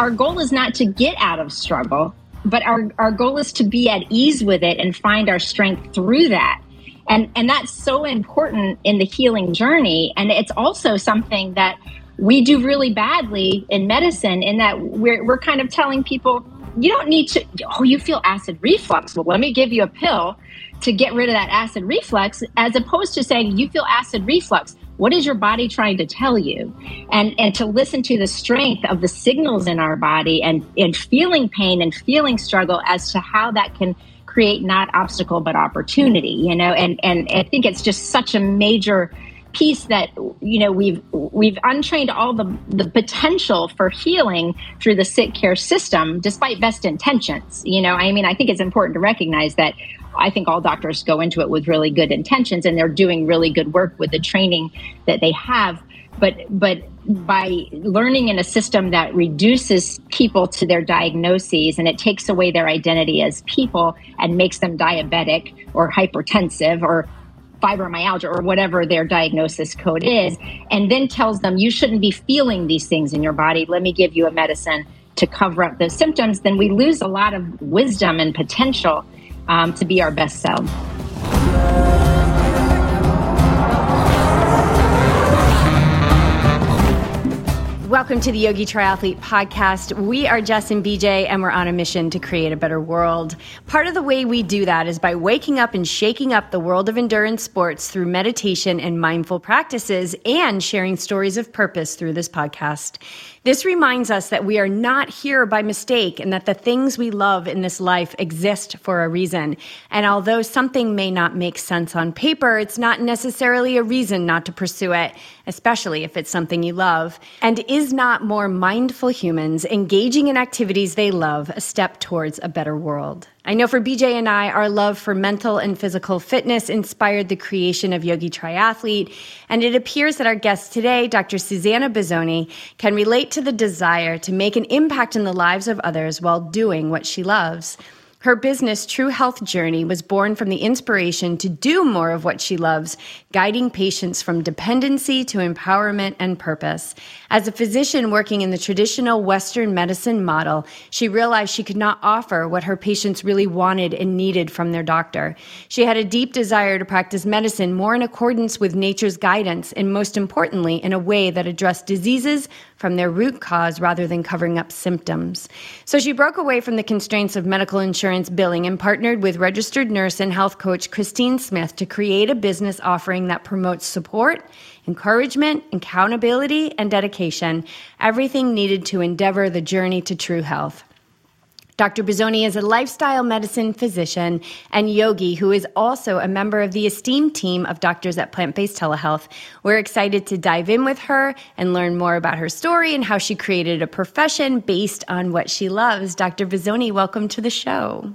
our goal is not to get out of struggle, but our, our goal is to be at ease with it and find our strength through that. And, and that's so important in the healing journey. And it's also something that we do really badly in medicine in that we're, we're kind of telling people, you don't need to, oh, you feel acid reflux. Well, let me give you a pill to get rid of that acid reflux, as opposed to saying, you feel acid reflux. What is your body trying to tell you? And, and to listen to the strength of the signals in our body and, and feeling pain and feeling struggle as to how that can create not obstacle but opportunity, you know, and, and I think it's just such a major piece that you know we've we've untrained all the the potential for healing through the sick care system despite best intentions you know i mean i think it's important to recognize that i think all doctors go into it with really good intentions and they're doing really good work with the training that they have but but by learning in a system that reduces people to their diagnoses and it takes away their identity as people and makes them diabetic or hypertensive or fibromyalgia or whatever their diagnosis code is, and then tells them you shouldn't be feeling these things in your body. Let me give you a medicine to cover up those symptoms. Then we lose a lot of wisdom and potential um, to be our best self. Welcome to the Yogi Triathlete Podcast. We are Jess and BJ, and we're on a mission to create a better world. Part of the way we do that is by waking up and shaking up the world of endurance sports through meditation and mindful practices and sharing stories of purpose through this podcast. This reminds us that we are not here by mistake and that the things we love in this life exist for a reason. And although something may not make sense on paper, it's not necessarily a reason not to pursue it, especially if it's something you love. And is not more mindful humans engaging in activities they love a step towards a better world? I know for BJ and I, our love for mental and physical fitness inspired the creation of Yogi Triathlete, and it appears that our guest today, Dr. Susanna Bizzoni, can relate to the desire to make an impact in the lives of others while doing what she loves. Her business, True Health Journey, was born from the inspiration to do more of what she loves, guiding patients from dependency to empowerment and purpose. As a physician working in the traditional Western medicine model, she realized she could not offer what her patients really wanted and needed from their doctor. She had a deep desire to practice medicine more in accordance with nature's guidance, and most importantly, in a way that addressed diseases from their root cause rather than covering up symptoms. So she broke away from the constraints of medical insurance billing and partnered with registered nurse and health coach Christine Smith to create a business offering that promotes support, encouragement, accountability, and dedication, everything needed to endeavor the journey to true health. Dr. Bizzoni is a lifestyle medicine physician and yogi who is also a member of the esteemed team of doctors at Plant Based Telehealth. We're excited to dive in with her and learn more about her story and how she created a profession based on what she loves. Dr. Bizzoni, welcome to the show.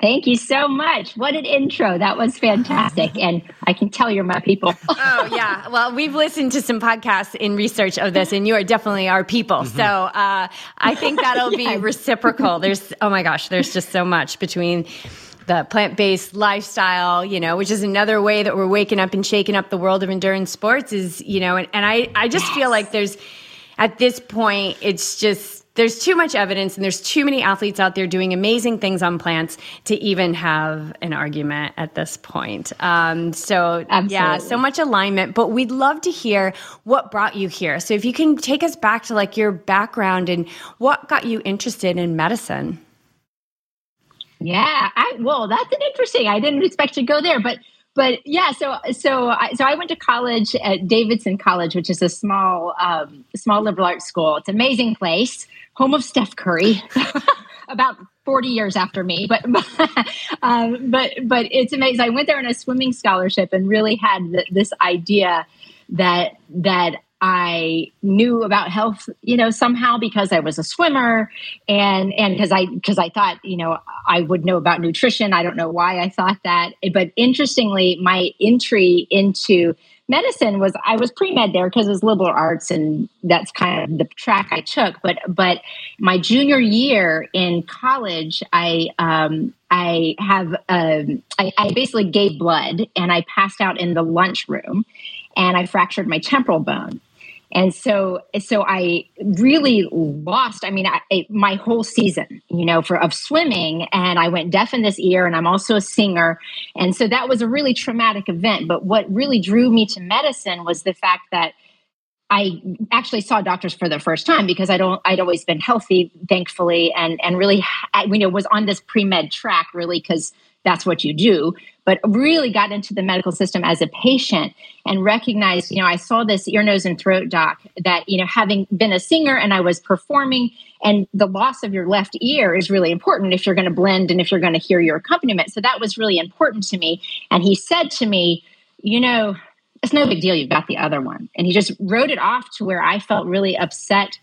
Thank you so much. What an intro. That was fantastic. And I can tell you're my people. oh, yeah. Well, we've listened to some podcasts in research of this, and you are definitely our people. Mm-hmm. So uh, I think that'll yes. be reciprocal. There's, oh my gosh, there's just so much between the plant-based lifestyle, you know, which is another way that we're waking up and shaking up the world of endurance sports is, you know, and, and I, I just yes. feel like there's, at this point, it's just, there's too much evidence and there's too many athletes out there doing amazing things on plants to even have an argument at this point. Um, so, Absolutely. yeah, so much alignment. But we'd love to hear what brought you here. So, if you can take us back to like your background and what got you interested in medicine. Yeah, I well, that's an interesting. I didn't expect to go there, but but yeah, so so I, so I went to college at Davidson College, which is a small um, small liberal arts school. It's an amazing place home of Steph Curry. about 40 years after me but um, but but it's amazing i went there on a swimming scholarship and really had th- this idea that that i knew about health you know somehow because i was a swimmer and and because i because i thought you know i would know about nutrition i don't know why i thought that but interestingly my entry into medicine was I was pre med there because it was liberal arts and that's kind of the track I took. But but my junior year in college, I um, I have um, I, I basically gave blood and I passed out in the lunchroom and I fractured my temporal bone. And so so i really lost i mean I, my whole season you know for of swimming and i went deaf in this ear and i'm also a singer. And so that was a really traumatic event. But what really drew me to medicine was the fact that I actually saw doctors for the first time because I don't I'd always been healthy thankfully and and really I, you know was on this pre-med track really because that's what you do but really got into the medical system as a patient and recognized, you know, I saw this ear, nose, and throat doc that, you know, having been a singer and I was performing, and the loss of your left ear is really important if you're going to blend and if you're going to hear your accompaniment. So that was really important to me. And he said to me, you know, it's no big deal. You've got the other one. And he just wrote it off to where I felt really upset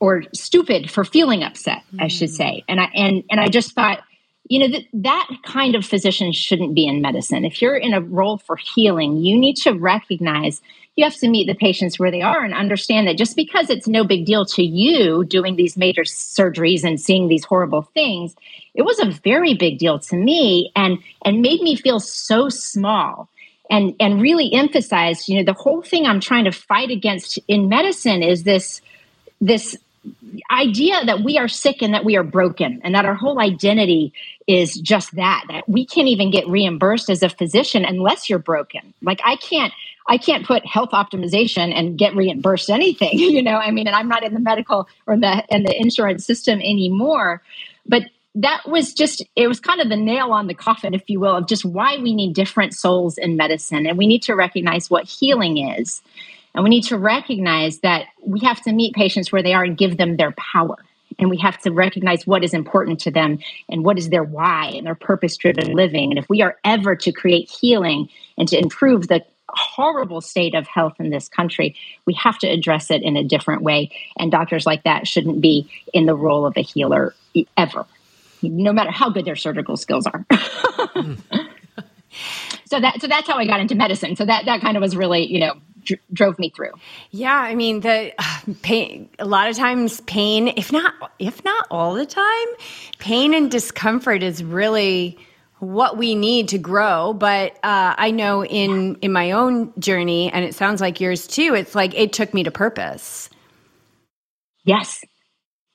or stupid for feeling upset, mm-hmm. I should mm. say. And I and and I just thought, you know, that that kind of physician shouldn't be in medicine. If you're in a role for healing, you need to recognize you have to meet the patients where they are and understand that just because it's no big deal to you doing these major surgeries and seeing these horrible things, it was a very big deal to me and and made me feel so small and and really emphasized, you know, the whole thing I'm trying to fight against in medicine is this this idea that we are sick and that we are broken and that our whole identity is just that that we can't even get reimbursed as a physician unless you're broken. Like i can't i can't put health optimization and get reimbursed anything you know i mean and i'm not in the medical or the and the insurance system anymore. But that was just it was kind of the nail on the coffin if you will of just why we need different souls in medicine and we need to recognize what healing is and we need to recognize that we have to meet patients where they are and give them their power. And we have to recognize what is important to them and what is their why and their purpose driven living. And if we are ever to create healing and to improve the horrible state of health in this country, we have to address it in a different way. And doctors like that shouldn't be in the role of a healer ever, no matter how good their surgical skills are. Hmm. so that so that's how I got into medicine. So that that kind of was really, you know, dr- drove me through. Yeah, I mean the uh, pain. A lot of times, pain, if not if not all the time, pain and discomfort is really what we need to grow. But uh, I know in in my own journey, and it sounds like yours too. It's like it took me to purpose. Yes,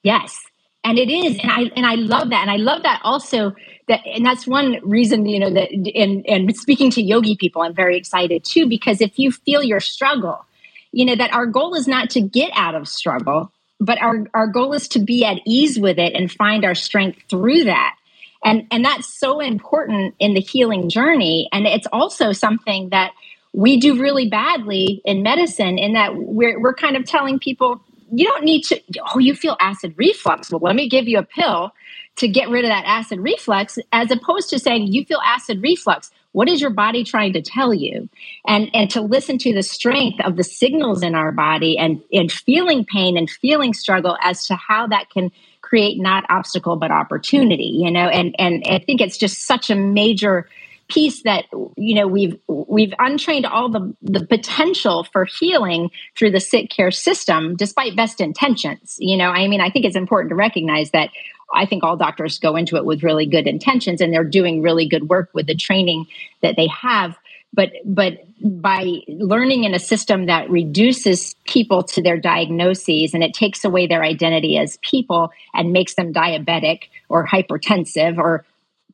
yes, and it is, and I and I love that, and I love that also that and that's one reason you know that and and speaking to yogi people i'm very excited too because if you feel your struggle you know that our goal is not to get out of struggle but our our goal is to be at ease with it and find our strength through that. And and that's so important in the healing journey. And it's also something that we do really badly in medicine in that we're we're kind of telling people you don't need to oh you feel acid reflux. Well let me give you a pill to get rid of that acid reflux as opposed to saying you feel acid reflux. What is your body trying to tell you? And and to listen to the strength of the signals in our body and and feeling pain and feeling struggle as to how that can create not obstacle but opportunity you know? And and i think it's just such a major piece that you know we've we've untrained all the the potential for healing through the sick care system despite best intentions you know? I mean i think it's important to recognize that I think all doctors go into it with really good intentions and they're doing really good work with the training that they have. But but by learning in a system that reduces people to their diagnoses and it takes away their identity as people and makes them diabetic or hypertensive or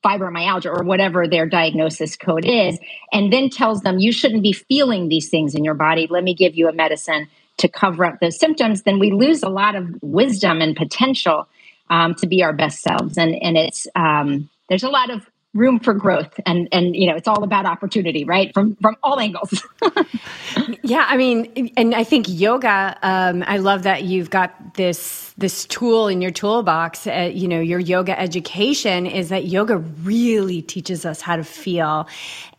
fibromyalgia or whatever their diagnosis code is, and then tells them you shouldn't be feeling these things in your body. Let me give you a medicine to cover up those symptoms, then we lose a lot of wisdom and potential um, to be our best selves. And and it's um, there's a lot of room for growth and and you know it's all about opportunity right? From from all angles. Yeah i mean and i think yoga um, i love that you've got this this tool in your toolbox. Uh, you know your yoga education is that yoga really teaches us how to feel.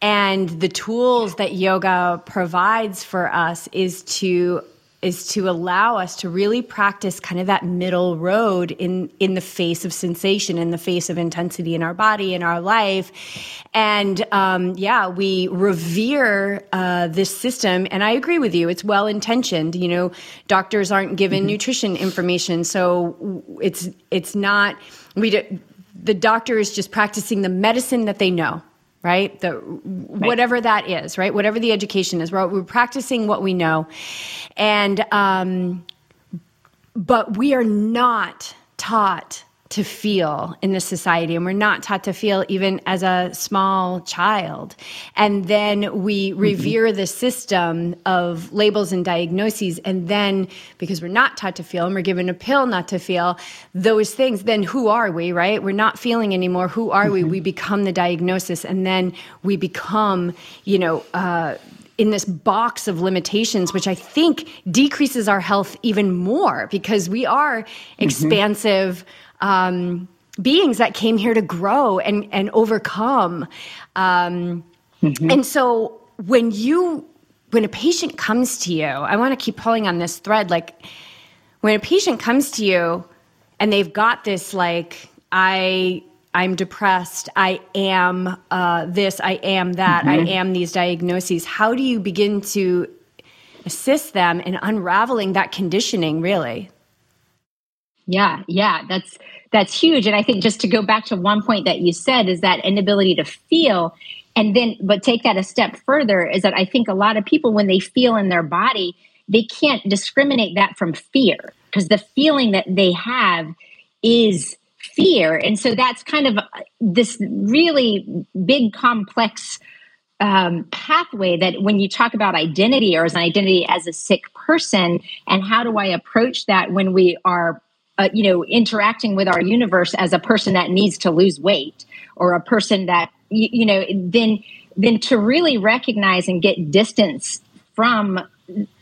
And the tools that yoga provides for us is to is to allow us to really practice kind of that middle road in in the face of sensation in the face of intensity in our body in our life. And um, yeah we revere uh, this system. And i agree with you. It's well intentioned you know doctors aren't given mm-hmm. nutrition information. So it's it's not we do, the doctor is just practicing the medicine that they know right? The right. whatever that is, right? Whatever the education is, we're, we're practicing what we know, and um, but we are not taught to feel in this society and we're not taught to feel even as a small child and then we mm-hmm. revere the system of labels and diagnoses and then because we're not taught to feel and we're given a pill not to feel those things then who are we right we're not feeling anymore who are mm-hmm. we we become the diagnosis and then we become you know uh, in this box of limitations, which I think decreases our health even more because we are mm-hmm. Um, beings that came here to grow and, and overcome. Um, mm-hmm. And so when you, when a patient comes to you, I want to keep pulling on this thread. Like when a patient comes to you and they've got this, like, I, I'm depressed. I am uh, this. I am that. Mm-hmm. I am these diagnoses. How do you begin to assist them in unraveling that conditioning? Really? Yeah, yeah, that's that's huge. And I think just to go back to one point that you said is that inability to feel, and then but take that a step further is that I think a lot of people when they feel in their body, they can't discriminate that from fear because the feeling that they have is fear. And so that's kind of this really big, complex um, pathway that when you talk about identity or as an identity as a sick person, and how do I approach that when we are, uh, you know, interacting with our universe as a person that needs to lose weight or a person that, you, you know, then then to really recognize and get distance from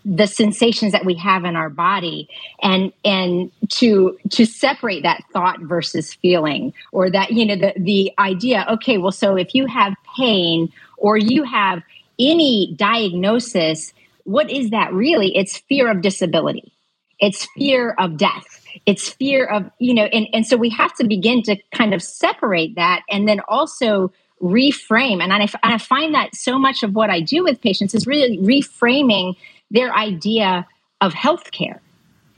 the sensations that we have in our body and and to to separate that thought versus feeling or that you know the the idea okay well so if you have pain or you have any diagnosis what is that really? It's fear of disability. It's fear of death it's fear of you know and, and so we have to begin to kind of separate that and then also reframe. And I, and I find that so much of what i do with patients is really reframing their idea of healthcare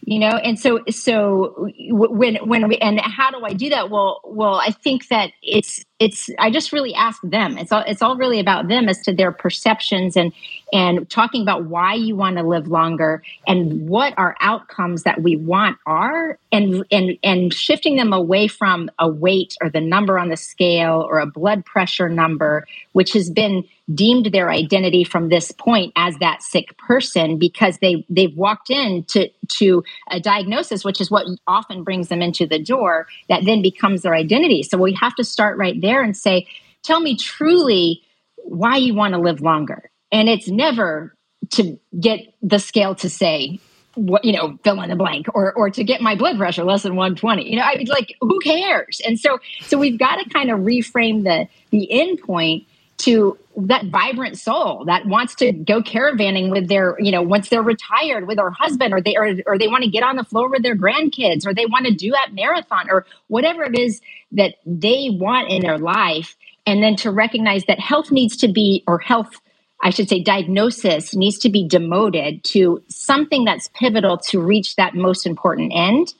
you know? And so so when when we and how do i do that? Well well i think that it's it's i just really ask them. It's all it's all really about them as to their perceptions and and talking about why you want to live longer and what our outcomes that we want are and and and shifting them away from a weight or the number on the scale or a blood pressure number which has been deemed their identity from this point as that sick person because they they've walked in to to a diagnosis which is what often brings them into the door that then becomes their identity. So we have to start right there and say tell me truly why you want to live longer. And it's never to get the scale to say what you know fill in the blank or or to get my blood pressure less than 120 you know i mean like who cares? And so so we've got to kind of reframe the the end point to that vibrant soul that wants to go caravanning with their you know once they're retired with their husband or they or, or they want to get on the floor with their grandkids or they want to do that marathon or whatever it is that they want in their life and then to recognize that health needs to be or health I should say, diagnosis needs to be demoted to something that's pivotal to reach that most important end.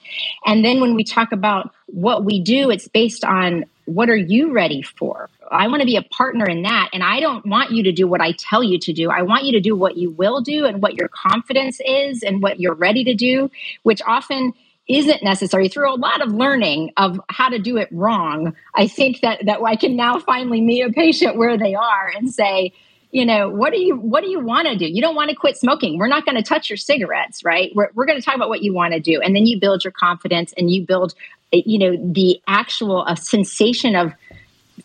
And then when we talk about what we do, it's based on what are you ready for? I want to be a partner in that. And I don't want you to do what I tell you to do. I want you to do what you will do and what your confidence is and what you're ready to do, which often isn't necessary through a lot of learning of how to do it wrong. I think that that I can now finally meet a patient where they are and say, you know what do you what do you want to do you don't want to quit smoking we're not going to touch your cigarettes right we're, we're going to talk about what you want to do and then you build your confidence and you build you know the actual a sensation of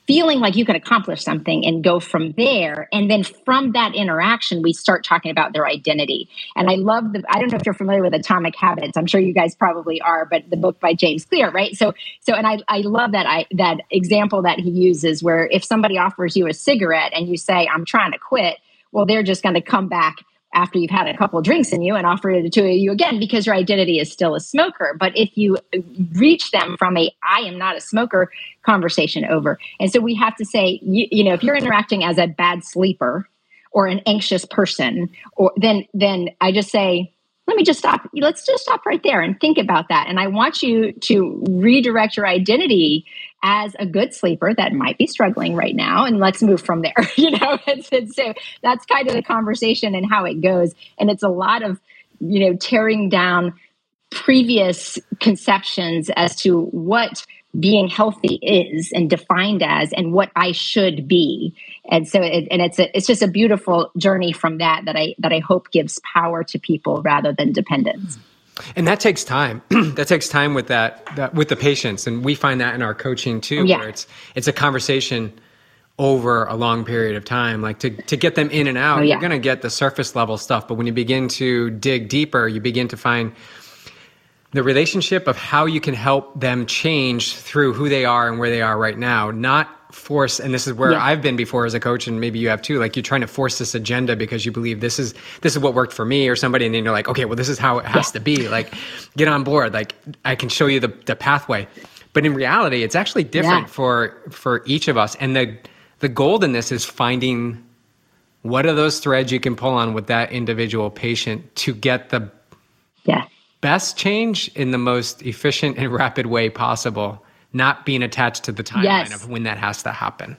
feeling like you can accomplish something and go from there. And then from that interaction, we start talking about their identity. And I love the, I don't know if you're familiar with Atomic Habits. I'm sure you guys probably are, but the book by James Clear, right? So, so, and I, I love that I, that example that he uses where if somebody offers you a cigarette and you say, I'm trying to quit, well, they're just going to come back after you've had a couple drinks in you and offer it to you again because your identity is still a smoker. But if you reach them from a I am not a smoker conversation over. And so we have to say, you, you know, if you're interacting as a bad sleeper or an anxious person, or then then I just say, let me just stop. Let's just stop right there and think about that. And I want you to redirect your identity as a good sleeper that might be struggling right now and let's move from there you know and, so that's kind of the conversation and how it goes and it's a lot of you know tearing down previous conceptions as to what being healthy is and defined as and what I should be. And so it, and it's a, it's just a beautiful journey from that that I that I hope gives power to people rather than dependence. And that takes time. that takes time with that, that with the patients and we find that in our coaching too yeah. where it's it's a conversation over a long period of time like to to get them in and out oh, yeah. you're going to get the surface level stuff but when you begin to dig deeper you begin to find the relationship of how you can help them change through who they are and where they are right now, not force and this is where yeah. I've been before as a coach and maybe you have too like you're trying to force this agenda because you believe this is this is what worked for me or somebody and then you're like okay well this is how it has yeah. to be like get on board like I can show you the the pathway but in reality it's actually different yeah. for for each of us and the the gold in this is finding what are those threads you can pull on with that individual patient to get the yeah best change in the most efficient and rapid way possible, not being attached to the timeline yes. of when that has to happen.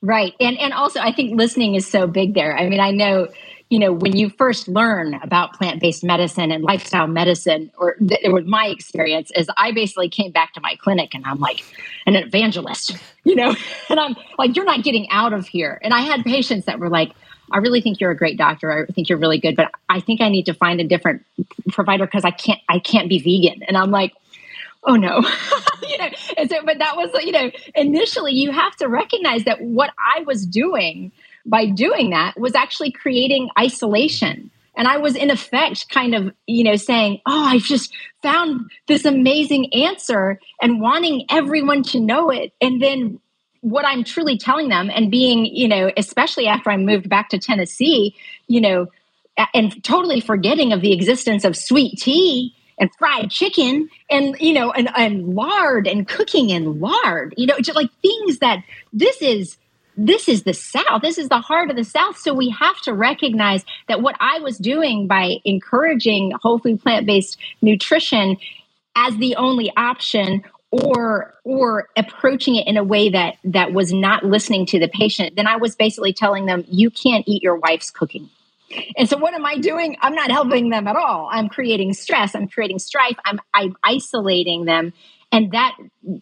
Right. And and also I think listening is so big there. I mean, I know you know when you first learn about plant-based medicine and lifestyle medicine or th- it was my experience is i basically came back to my clinic and i'm like an evangelist you know and i'm like you're not getting out of here and i had patients that were like I really think you're a great doctor. I think you're really good, but I think I need to find a different provider because I can't I can't be vegan. And I'm like, oh no. you know, and so but that was you know, initially you have to recognize that what I was doing by doing that was actually creating isolation. And I was in effect kind of, you know, saying, Oh, I've just found this amazing answer and wanting everyone to know it. And then what I'm truly telling them and being, you know, especially after I moved back to Tennessee, you know, and totally forgetting of the existence of sweet tea and fried chicken and you know and, and lard and cooking in lard you know just like things that this is this is the south. This is the heart of the south. So we have to recognize that what i was doing by encouraging whole food plant-based nutrition as the only option or or approaching it in a way that that was not listening to the patient then i was basically telling them you can't eat your wife's cooking and so what am i doing? I'm not helping them at all. I'm creating stress. I'm creating strife. I'm i'm isolating them and that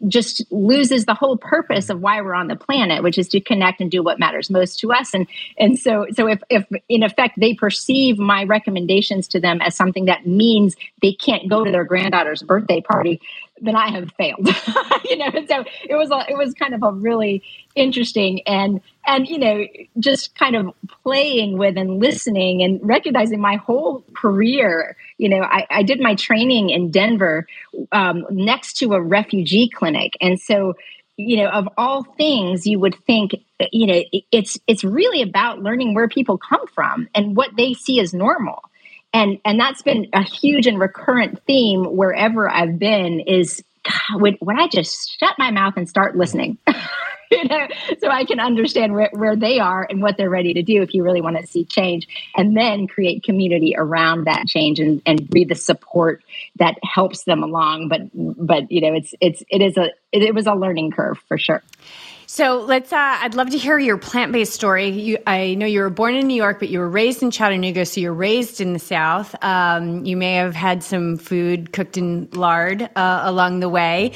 just loses the whole purpose of why we're on the planet which is to connect and do what matters most to us and and so so if if in effect they perceive my recommendations to them as something that means they can't go to their granddaughter's birthday party then I have failed. you know, so it was a, it was kind of a really interesting and and you know just kind of playing with and listening and recognizing my whole career. You know, I, I did my training in Denver um, next to a refugee clinic, and so you know of all things you would think you know it's it's really about learning where people come from and what they see as normal. And and that's been a huge and recurrent theme wherever I've been is When, when I just shut my mouth and start listening. you know, so I can understand where, where they are and what they're ready to do if you really want to see change, and then create community around that change and, and be the support that helps them along. But but you know, it's it's it is a it, it was a learning curve for sure. So let's. Uh, I'd love to hear your plant-based story. You, I know you were born in New York, but you were raised in Chattanooga, so you're raised in the South. Um, you may have had some food cooked in lard uh, along the way.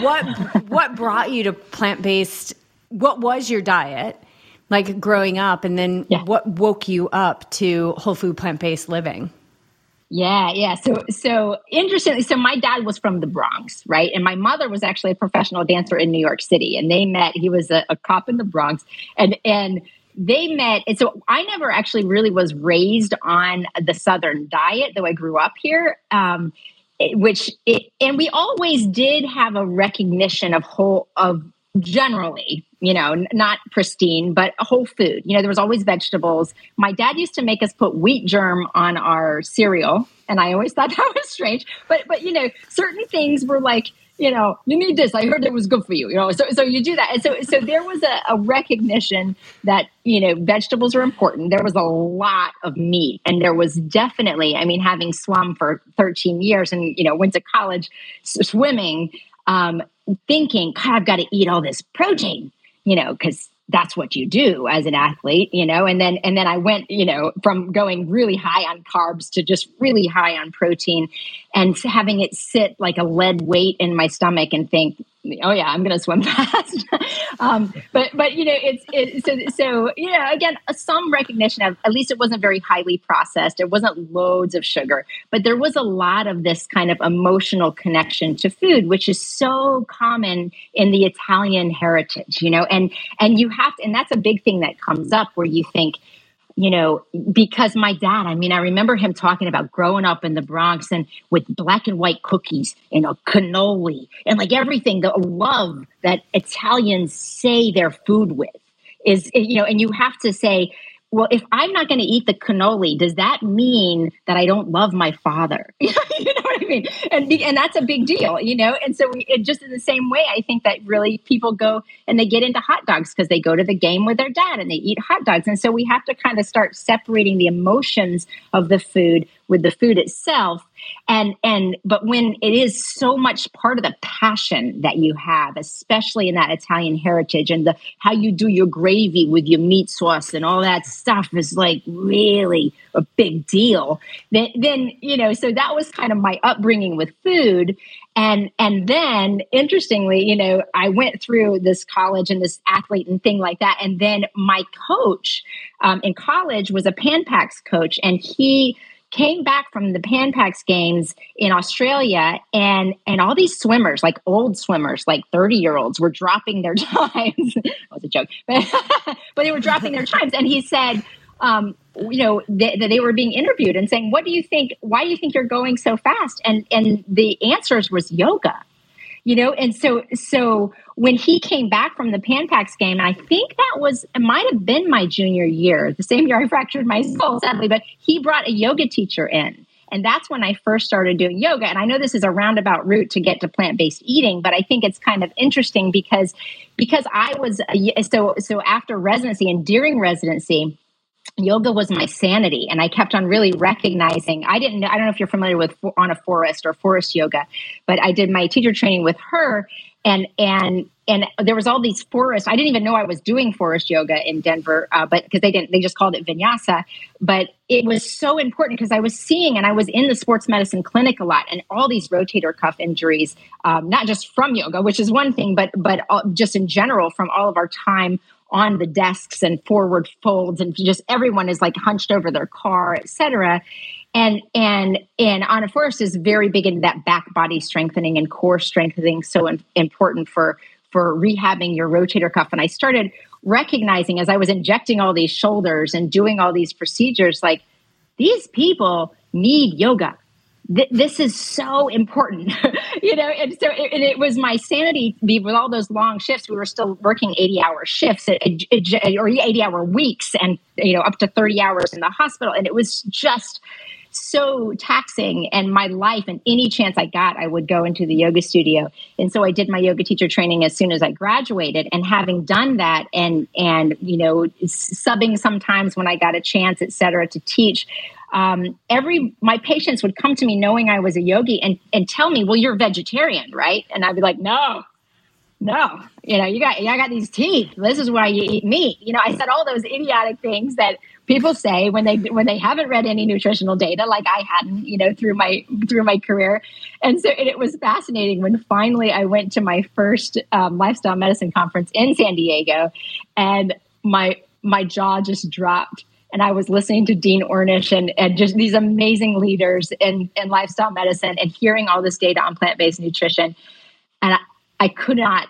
What what brought you to plant-based? What was your diet like growing up, and then yeah. what woke you up to whole food plant-based living? Yeah, yeah. So so interestingly, so my dad was from the Bronx, right? And my mother was actually a professional dancer in New York City. And they met, he was a, a cop in the Bronx. And and they met and so i never actually really was raised on the southern diet though i grew up here um, which it, and we always did have a recognition of whole of generally, you know, not pristine, but whole food. You know, there was always vegetables. My dad used to make us put wheat germ on our cereal, and I always thought that was strange. But but you know, certain things were like, you know, you need this. I heard it was good for you. You know, so so you do that, and so so there was a, a recognition that you know vegetables are important. There was a lot of meat, and there was definitely, I mean, having swum for 13 years, and you know, went to college swimming um, thinking, God, I've got to eat all this protein, you know, because that's what you do as an athlete you know? And then and then i went you know from going really high on carbs to just really high on protein and having it sit like a lead weight in my stomach and think oh yeah i'm gonna swim fast. Um, but but you know it's it, so so yeah again some recognition of at least it wasn't very highly processed. It wasn't loads of sugar but there was a lot of this kind of emotional connection to food which is so common in the italian heritage you know and and you have to and that's a big thing that comes up where you think you know, because my dad, I mean, I remember him talking about growing up in the Bronx and with black and white cookies and a cannoli and like everything, the love that Italians say their food with is, eh, you know, and you have to say, well, if I'm not going to eat the cannoli, does that mean that I don't love my father? you what I mean? And and that's a big deal, you know. And so we, it, just in the same way, I think that really people go and they get into hot dogs because they go to the game with their dad and they eat hot dogs. And so we have to kind of start separating the emotions of the food with the food itself. And and but when it is so much part of the passion that you have especially in that italian heritage and the how you do your gravy with your meat sauce and all that stuff is like really a big deal. Then then you know so that was kind of my upbringing with food. And and then interestingly you know i went through this college and this athlete and thing like that. And then my coach um, in college was a pan coach and he came back from the Pan Pacs games in Australia and and all these swimmers, like old swimmers, like 30 year olds, were dropping their times. that was a joke, but, but they were dropping their times. And he said, um, you know, that they, they were being interviewed and saying, "What do you think? Why do you think you're going so fast?" And and the answers was yoga you know? And so so when he came back from the pan pacs game i think that was it might have been my junior year the same year i fractured my skull sadly but he brought a yoga teacher in. And that's when i first started doing yoga. And i know this is a roundabout route to get to plant-based eating but i think it's kind of interesting because because i was so so after residency and during residency yoga was my sanity and i kept on really recognizing i didn't know i don't know if you're familiar with Anna Forrest or Forrest yoga but i did my teacher training with her and and and there was all these forest i didn't even know i was doing Forrest yoga in denver uh, but because they didn't they just called it vinyasa but it was so important because i was seeing and i was in the sports medicine clinic a lot and all these rotator cuff injuries um, not just from yoga which is one thing but but all, just in general from all of our time on the desks and forward folds and just everyone is like hunched over their car etc and and and Anna Forrest is very big into that back body strengthening and core strengthening so important for for rehabbing your rotator cuff. And I started recognizing as I was injecting all these shoulders and doing all these procedures like these people need yoga th- this is so important, you know. And so, it, and it was my sanity with all those long shifts. We were still working eighty-hour shifts or eighty-hour weeks, and you know, up to thirty hours in the hospital, and it was just so taxing and my life and any chance i got i would go into the yoga studio and so i did my yoga teacher training as soon as i graduated and having done that and and you know subbing sometimes when i got a chance et cetera to teach um, every my patients would come to me knowing I was a yogi and and tell me, "Well, you're vegetarian, right?" And I'd be like, "No, no, you know, you got I got these teeth. This is why you eat meat." You know, I said all those idiotic things that people say when they when they haven't read any nutritional data, like I hadn't, you know, through my through my career. And so and it was fascinating when finally I went to my first um, lifestyle medicine conference in San Diego, and my my jaw just dropped and I was listening to Dean Ornish and, and just these amazing leaders in, in lifestyle medicine and hearing all this data on plant based nutrition. And I, I could not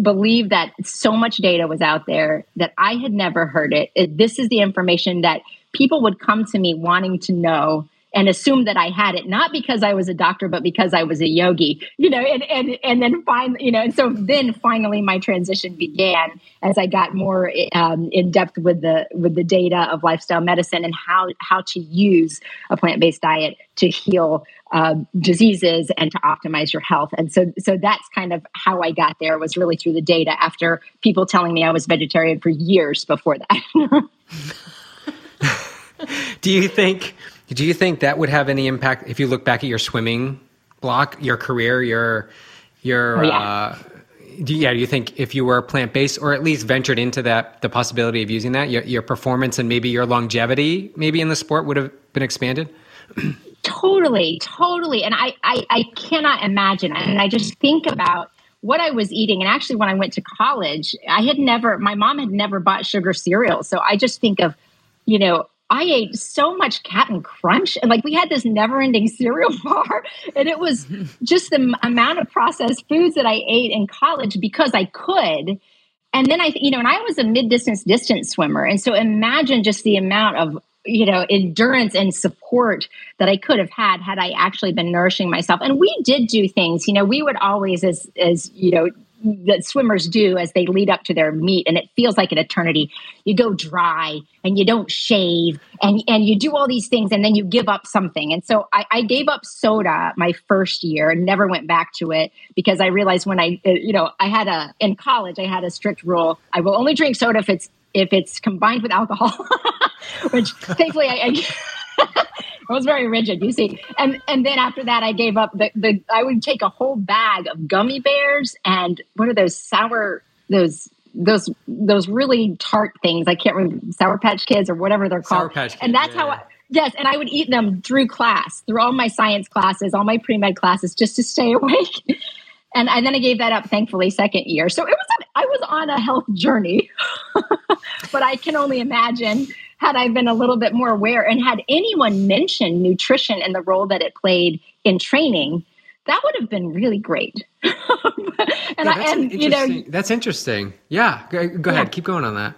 believe that so much data was out there that I had never heard it. it. This is the information that people would come to me wanting to know and assumed that I had it, not because I was a doctor, but because I was a yogi, you know, and, and, and then finally, you know, and so then finally my transition began as I got more um, in depth with the, with the data of lifestyle medicine and how, how to use a plant-based diet to heal uh, diseases and to optimize your health. And so, so that's kind of how I got there was really through the data after people telling me I was vegetarian for years before that. Do you think do you think that would have any impact if you look back at your swimming block, your career, your your oh, yeah. uh, do you, yeah, do you think if you were plant based or at least ventured into that, the possibility of using that, your, your performance and maybe your longevity, maybe in the sport would have been expanded? totally, totally. And I, I, I cannot imagine. And I just think about what I was eating. And actually, when I went to college, I had never, my mom had never bought sugar cereal. So I just think of, you know, I ate so much Cap'n Crunch, and like we had this never-ending cereal bar, and it was just the amount of processed foods that I ate in college because I could. And then I, you know, and I was a mid-distance distance swimmer, and so imagine just the amount of you know endurance and support that i could have had had i actually been nourishing myself and we did do things you know we would always as as you know that swimmers do as they lead up to their meet and it feels like an eternity. You go dry and you don't shave and and you do all these things and then you give up something. And so i, I gave up soda my first year and never went back to it because i realized when i uh, you know i had a in college i had a strict rule i will only drink soda if it's if it's combined with alcohol which thankfully i, I I was very rigid, you see. And and then after that, I gave up. The the I would take a whole bag of gummy bears and what are those sour those those those really tart things. I can't remember Sour Patch Kids or whatever they're called. Sour Patch Kids, and that's yeah. how I. Yes, and I would eat them through class, through all my science classes, all my pre med classes, just to stay awake. and, and then I gave that up, thankfully, second year. So it was an, I was on a health journey, but I can only imagine had I been a little bit more aware and had anyone mentioned nutrition and the role that it played in training, that would have been really great. and yeah, I, and you know, that's interesting. Yeah, go, go ahead, keep going on that.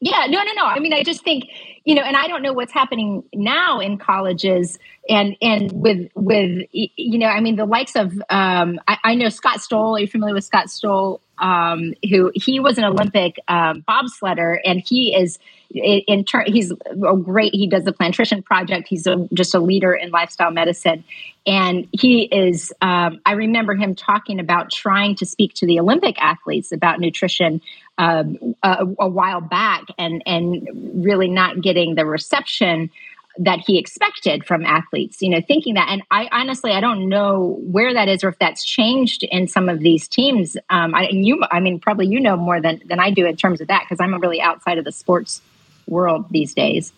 Yeah, no, no, no. I mean, I just think you know, and I don't know what's happening now in colleges and and with with you know, I mean, the likes of um, I, I know Scott Stoll. Are you familiar with Scott Stoll? Um, who he was an Olympic um, bobsledder, and he is in turn he's a great he does the Plantrician Project he's a, just a leader in lifestyle medicine and he is um, i remember him talking about trying to speak to the olympic athletes about nutrition um, a, a, while back and and really not getting the reception that he expected from athletes you know thinking that and i honestly i don't know where that is or if that's changed in some of these teams um, I, you i mean probably you know more than than i do in terms of that because i'm really outside of the sports world these days.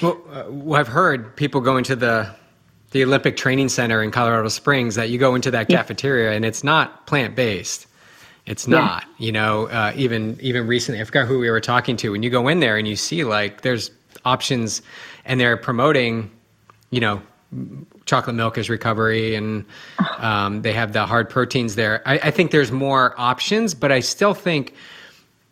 Well, uh, well, I've heard people go into the the Olympic Training Center in Colorado Springs that you go into that yeah. cafeteria and it's not plant based. It's not. Yeah. You know, uh, even even recently, I forgot who we were talking to. When you go in there and you see like there's options, and they're promoting, you know, chocolate milk as recovery, and um, they have the hard proteins there. I, I think there's more options, but I still think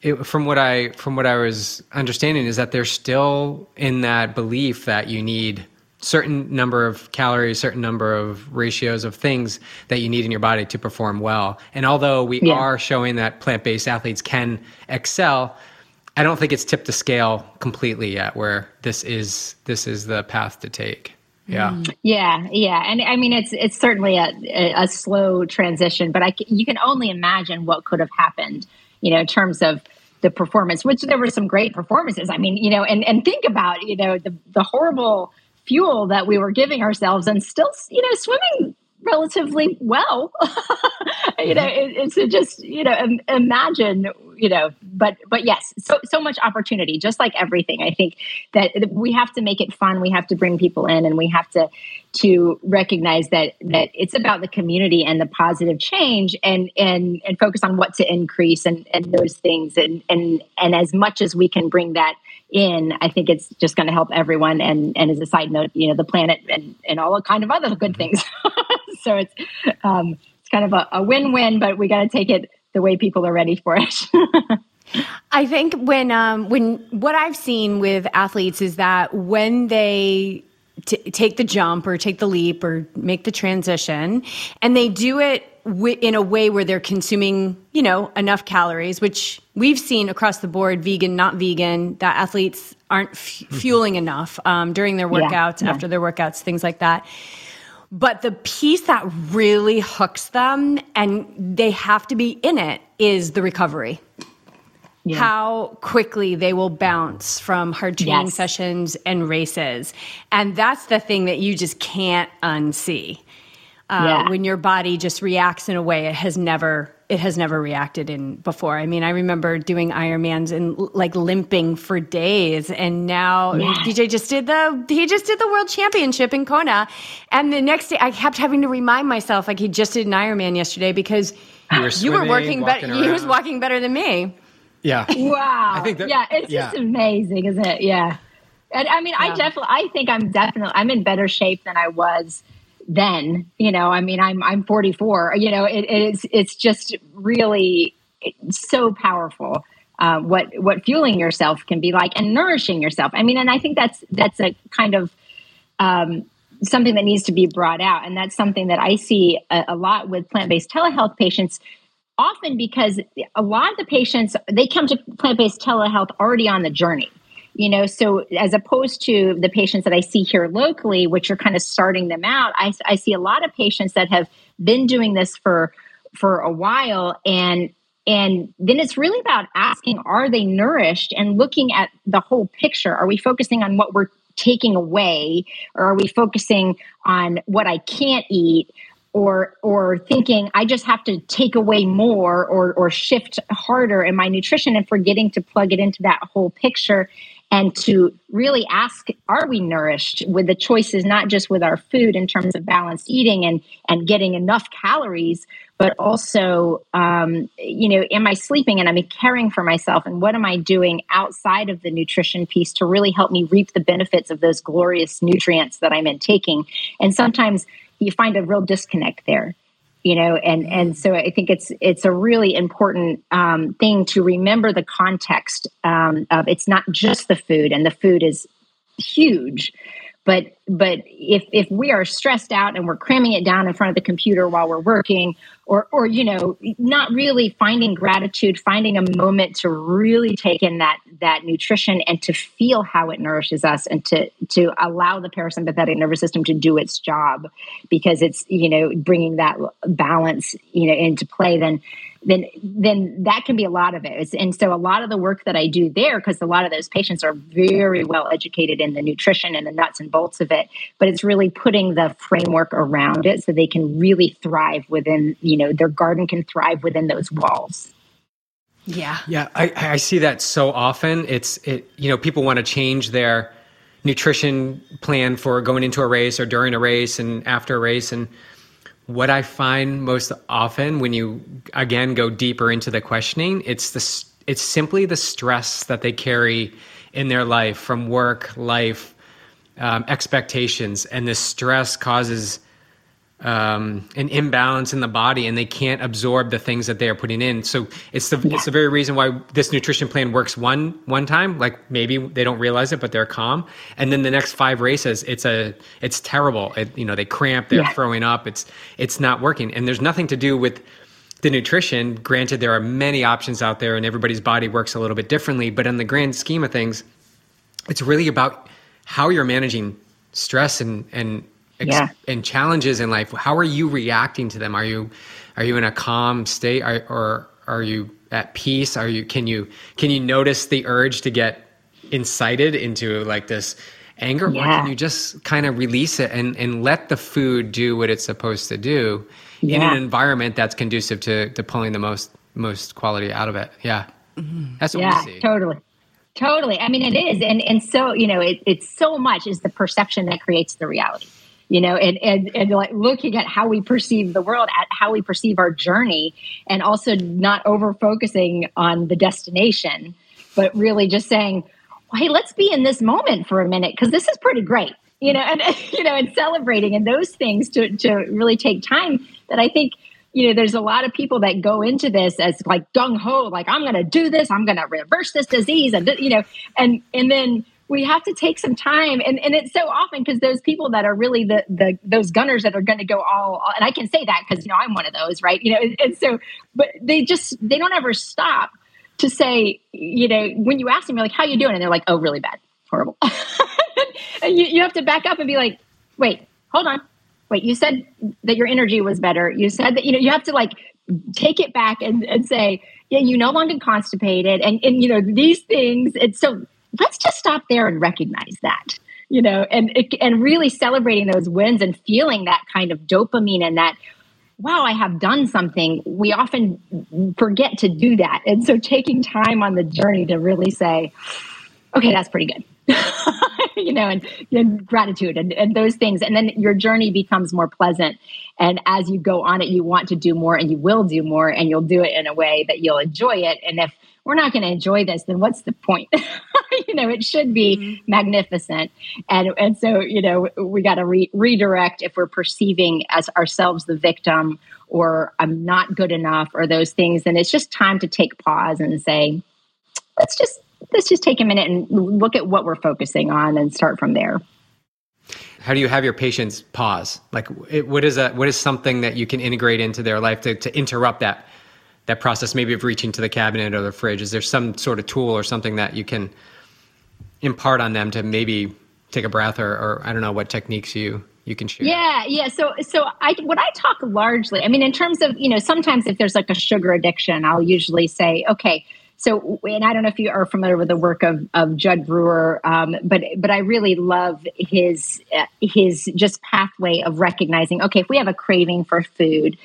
it, from what I from what I was understanding is that they're still in that belief that you need certain number of calories, certain number of ratios of things that you need in your body to perform well. And although we yeah. are showing that plant-based athletes can excel, I don't think it's tipped the scale completely yet where this is this is the path to take. Yeah. Mm. Yeah, yeah. And I mean it's it's certainly a a, a slow transition, but I you can only imagine what could have happened, you know, in terms of the performance, which there were some great performances. I mean, you know, and and think about you know the the horrible fuel that we were giving ourselves, and still you know swimming relatively well. you know, mm-hmm. it, it's just you know imagine you know, but but yes, so so much opportunity. Just like everything, I think that we have to make it fun. We have to bring people in, and we have to to recognize that that it's about the community and the positive change, and and and focus on what to increase and and those things, and and and as much as we can bring that in, I think it's just going to help everyone. And and as a side note, you know, the planet and and all kind of other good things. so it's um, it's kind of a, a win-win, but we got to take it the way people are ready for it. I think when um, when what I've seen with athletes is that when they t- take the jump or take the leap or make the transition, and they do it w- in a way where they're consuming, you know, enough calories, which we've seen across the board, vegan, not vegan, that athletes aren't f- fueling enough um, during their workouts, yeah, yeah. after their workouts, things like that. But the piece that really hooks them and they have to be in it is the recovery. Yeah. How quickly they will bounce from hard training yes. sessions and races. And that's the thing that you just can't unsee. Uh, yeah. When your body just reacts in a way it has never it has never reacted in before. I mean, I remember doing Ironmans and like limping for days, and now yeah. BJ just did the he just did the World Championship in Kona, and the next day I kept having to remind myself like he just did an Ironman yesterday because you were, swimming, you were working better. He was walking better than me. Yeah. Wow. I think that, yeah, it's yeah. just amazing, isn't it? Yeah. And I mean, yeah. I definitely, I think I'm definitely, I'm in better shape than I was then. You know, I mean, I'm I'm 44. You know, it, it's it's just really so powerful. Uh, what what fueling yourself can be like and nourishing yourself. I mean, and I think that's that's a kind of um, something that needs to be brought out, and that's something that I see a, a lot with plant based telehealth patients. Often because a lot of the patients they come to plant based telehealth already on the journey you know so as opposed to the patients that i see here locally which are kind of starting them out i, I see a lot of patients that have been doing this for for a while. And and then it's really about asking are they nourished? And looking at the whole picture are we focusing on what we're taking away? Or are we focusing on what i can't eat? Or or thinking I just have to take away more or or shift harder in my nutrition and forgetting to plug it into that whole picture and to really ask are we nourished with the choices not just with our food in terms of balanced eating and and getting enough calories but also um, you know am i sleeping and i'm caring for myself? And what am i doing outside of the nutrition piece to really help me reap the benefits of those glorious nutrients that i'm intaking? And sometimes you find a real disconnect there you know and and so i think it's it's a really important um, thing to remember the context um, of it's not just the food and the food is huge but but if if we are stressed out and we're cramming it down in front of the computer while we're working or or you know not really finding gratitude finding a moment to really take in that that nutrition and to feel how it nourishes us and to to allow the parasympathetic nervous system to do its job because it's you know bringing that balance you know into play then then then that can be a lot of it. And so a lot of the work that I do there, because a lot of those patients are very well educated in the nutrition and the nuts and bolts of it, but it's really putting the framework around it so they can really thrive within, you know, their garden can thrive within those walls. Yeah. Yeah. I, I see that so often. It's it, you know, people want to change their nutrition plan for going into a race or during a race and after a race. And what I find most often when you again go deeper into the questioning, it's the it's simply the stress that they carry in their life from work, life, um, expectations, and this stress causes um, an imbalance in the body and they can't absorb the things that they are putting in. So it's the yeah. it's the very reason why this nutrition plan works one one time. Like maybe they don't realize it, but they're calm. And then the next five races, it's a it's terrible. It, you know, they cramp, they're yeah. throwing up. It's it's not working. And there's nothing to do with the nutrition. Granted, there are many options out there, and everybody's body works a little bit differently. But in the grand scheme of things, it's really about how you're managing stress and and ex- yeah. and challenges in life. How are you reacting to them? Are you are you in a calm state? Are, or are you at peace? Are you can you can you notice the urge to get incited into like this anger yeah. or can you just kind of release it and and let the food do what it's supposed to do yeah. in an environment that's conducive to to pulling the most most quality out of it? Yeah. Mm-hmm. that's what yeah, we see. totally. Totally. I mean it is. And and so you know it, it's so much is the perception that creates the reality you know and, and and like looking at how we perceive the world at how we perceive our journey and also not over focusing on the destination but really just saying hey let's be in this moment for a minute because this is pretty great you know and you know and celebrating and those things to to really take time that i think you know there's a lot of people that go into this as like gung ho like i'm going to do this i'm going to reverse this disease and you know and and then we have to take some time. And, and it's so often because those people that are really the, the those gunners that are going to go all, all, and i can say that because you know i'm one of those right? You know and, and, so but they just they don't ever stop to say you know when you ask them you're like how you doing? And they're like oh really bad. Horrible. And you, you have to back up and be like wait hold on. Wait you said that your energy was better. You said that you know you have to like take it back and, and say yeah you no longer constipated. And and you know these things it's so let's just stop there and recognize that you know and and really celebrating those wins and feeling that kind of dopamine and that wow, I have done something, we often forget to do that. And so taking time on the journey to really say, okay, that's pretty good. you know, and, and gratitude and, and those things. And then your journey becomes more pleasant. And as you go on it, you want to do more and you will do more and you'll do it in a way that you'll enjoy it. And if we're not going to enjoy this, then what's the point? you know, it should be mm-hmm. magnificent. And, and so, you know, we got to re- redirect if we're perceiving as ourselves the victim or I'm not good enough or those things. And it's just time to take pause and say, let's just, let's just take a minute and look at what we're focusing on and start from there. How do you have your patients pause? Like, it, what is that? What is something that you can integrate into their life to, to interrupt that that process maybe of reaching to the cabinet or the fridge? Is there some sort of tool or something that you can impart on them to maybe take a breath or, or I don't know what techniques you you can share? Yeah, yeah. So, so I what I talk largely. I mean, in terms of you know, sometimes if there's like a sugar addiction, I'll usually say, okay. So, and I don't know if you are familiar with the work of, of Jud Brewer, um, but but I really love his uh, his just pathway of recognizing. Okay, if we have a craving for food,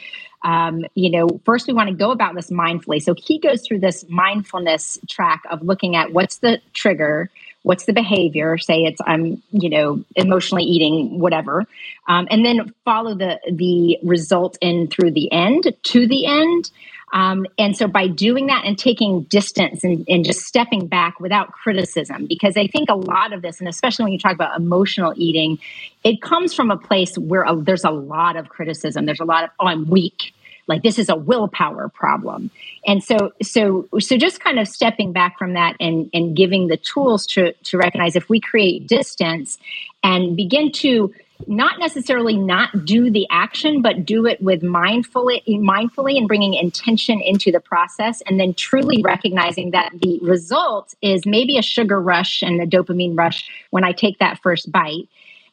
um, you know, first we want to go about this mindfully. So he goes through this mindfulness track of looking at what's the trigger, what's the behavior. Say it's I'm, you know, emotionally eating whatever, um, and then follow the the result in through the end to the end. Um, and so by doing that and taking distance and, and, just stepping back without criticism, because I think a lot of this, and especially when you talk about emotional eating, it comes from a place where a, there's a lot of criticism. There's a lot of, oh, I'm weak. Like this is a willpower problem. And so, so, so just kind of stepping back from that and, and giving the tools to, to recognize if we create distance and begin to not necessarily not do the action, but do it with mindfully, mindfully and bringing intention into the process, and then truly recognizing that the result is maybe a sugar rush and a dopamine rush when I take that first bite.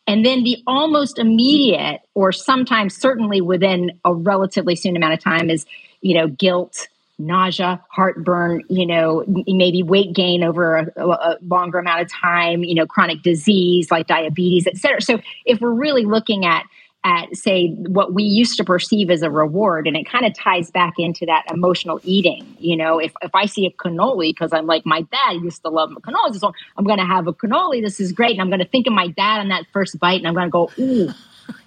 And then the almost immediate, or sometimes certainly within a relatively soon amount of time, is you know guilt, nausea, heartburn, you know, maybe weight gain over a, a, longer amount of time, you know, chronic disease like diabetes, et cetera. So if we're really looking at at say what we used to perceive as a reward and it kind of ties back into that emotional eating you know if, if i see a cannoli because i'm like my dad used to love cannoli so i'm going to have a cannoli this is great and i'm going to think of my dad on that first bite and i'm going to go ooh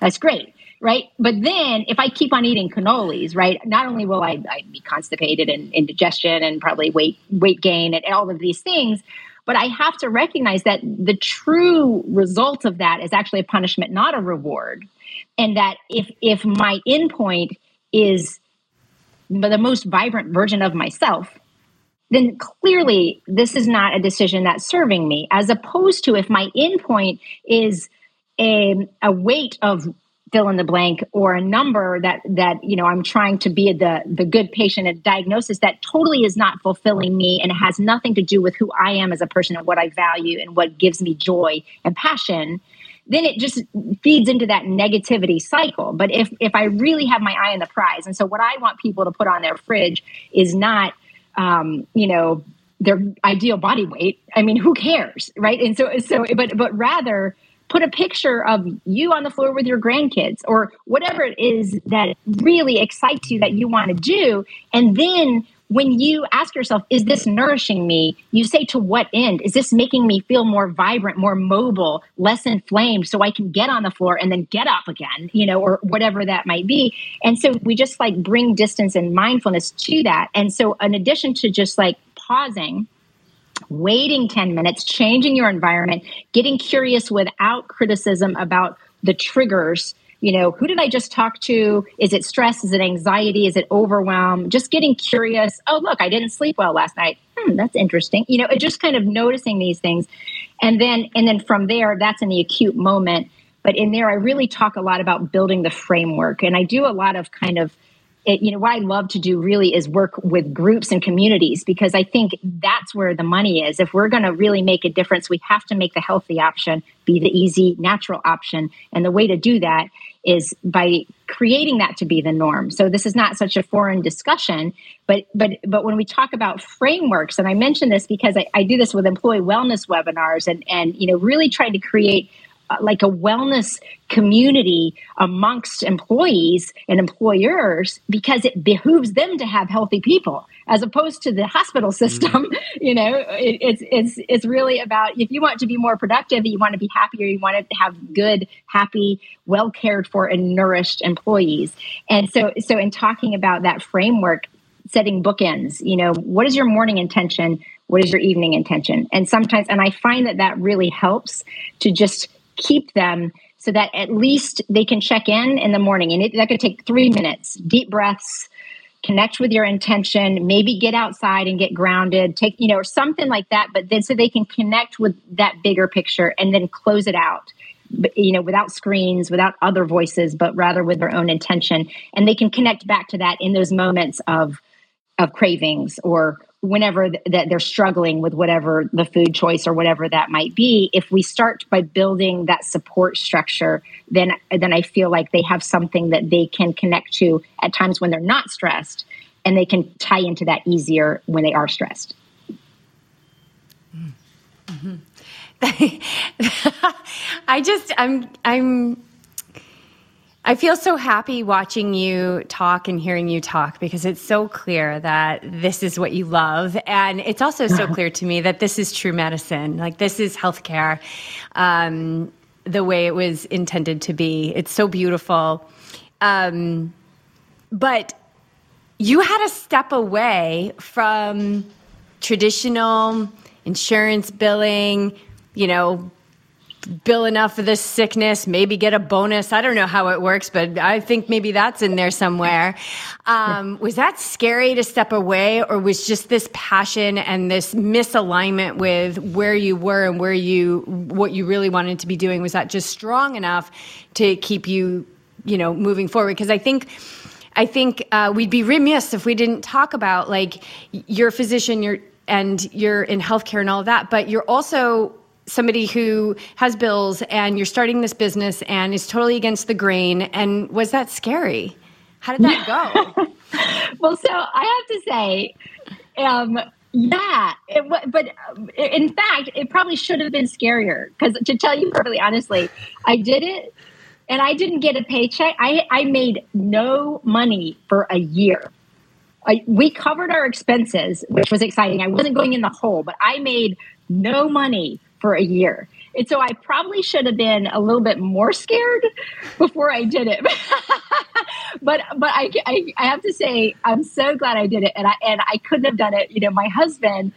that's great right? But then if I keep on eating cannolis, right, not only will I I'd be constipated and indigestion and probably weight weight gain and all of these things, but I have to recognize that the true result of that is actually a punishment, not a reward. And that if if my endpoint is the most vibrant version of myself, then clearly this is not a decision that's serving me. As opposed to if my endpoint is a, a weight of fill in the blank or a number that that you know i'm trying to be the the good patient at diagnosis that totally is not fulfilling me and has nothing to do with who i am as a person and what i value and what gives me joy and passion then it just feeds into that negativity cycle. But if if i really have my eye on the prize and so what i want people to put on their fridge is not um, you know their ideal body weight. I mean who cares right? And so so but but rather put a picture of you on the floor with your grandkids or whatever it is that really excites you that you want to do. And then when you ask yourself, is this nourishing me? You say, to what end? Is this making me feel more vibrant, more mobile, less inflamed so I can get on the floor and then get up again, you know, or whatever that might be? And so we just like bring distance and mindfulness to that. And so, in addition to just like pausing, waiting 10 minutes, changing your environment, getting curious without criticism about the triggers. You know, who did I just talk to? Is it stress? Is it anxiety? Is it overwhelm? Just getting curious. Oh, look, I didn't sleep well last night. Hmm, that's interesting. You know, just kind of noticing these things. And then and then from there, that's in the acute moment. But in there, I really talk a lot about building the framework. And I do a lot of kind of it, you know what i love to do really is work with groups and communities because i think that's where the money is. If we're going to really make a difference we have to make the healthy option be the easy natural option. And the way to do that is by creating that to be the norm. So this is not such a foreign discussion but but but when we talk about frameworks and i mention this because i, I do this with employee wellness webinars and and you know really trying to create like a wellness community amongst employees and employers because it behooves them to have healthy people as opposed to the hospital system. Mm-hmm. you know it, it's it's it's really about if you want to be more productive you want to be happier you want to have good happy well cared for and nourished employees. And so so in talking about that framework setting bookends you know what is your morning intention? What is your evening intention? And sometimes and i find that that really helps to just keep them so that at least they can check in in the morning. And it, that could take three minutes. Deep breaths connect with your intention maybe get outside and get grounded take you know or something like that but then so they can connect with that bigger picture and then close it out you know without screens without other voices but rather with their own intention. And they can connect back to that in those moments of of cravings or whenever th- that they're struggling with whatever the food choice or whatever that might be if we start by building that support structure then then i feel like they have something that they can connect to at times when they're not stressed and they can tie into that easier when they are stressed mm-hmm. i just i'm i'm I feel so happy watching you talk and hearing you talk because it's so clear that this is what you love. And it's also so clear to me that this is true medicine. Like, this is healthcare um, the way it was intended to be. It's so beautiful. Um, but you had to step away from traditional insurance billing, you know, bill enough for this sickness, maybe get a bonus. I don't know how it works, but I think maybe that's in there somewhere. Um, was that scary to step away, or was just this passion and this misalignment with where you were and where you what you really wanted to be doing? Was that just strong enough to keep you, you know, moving forward? Because I think. I think uh, we'd be remiss if we didn't talk about like you're a physician, you're and you're in healthcare and all of that, but you're also somebody who has bills and you're starting this business and is totally against the grain. And was that scary? How did that go? well, so I have to say, um, yeah, it, but in fact, it probably should have been scarier because to tell you perfectly honestly, I did it and I didn't get a paycheck. I, I made no money for a year. I, we covered our expenses, which was exciting. I wasn't going in the hole, but I made no money for a year. And so I probably should have been a little bit more scared before I did it. but but I, I, I have to say I'm so glad I did it, and I and I couldn't have done it. You know, my husband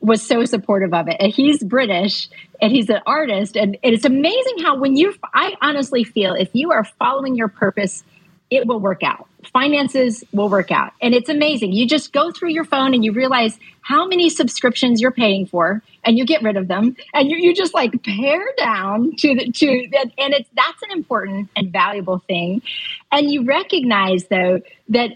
was so supportive of it, and he's British and he's an artist, and, and it's amazing how when you I honestly feel if you are following your purpose, it will work out finances will work out. And it's amazing. You just go through your phone and you realize how many subscriptions you're paying for and you get rid of them and you, you just like pare down to the to that and it's that's an important and valuable thing. And you recognize though that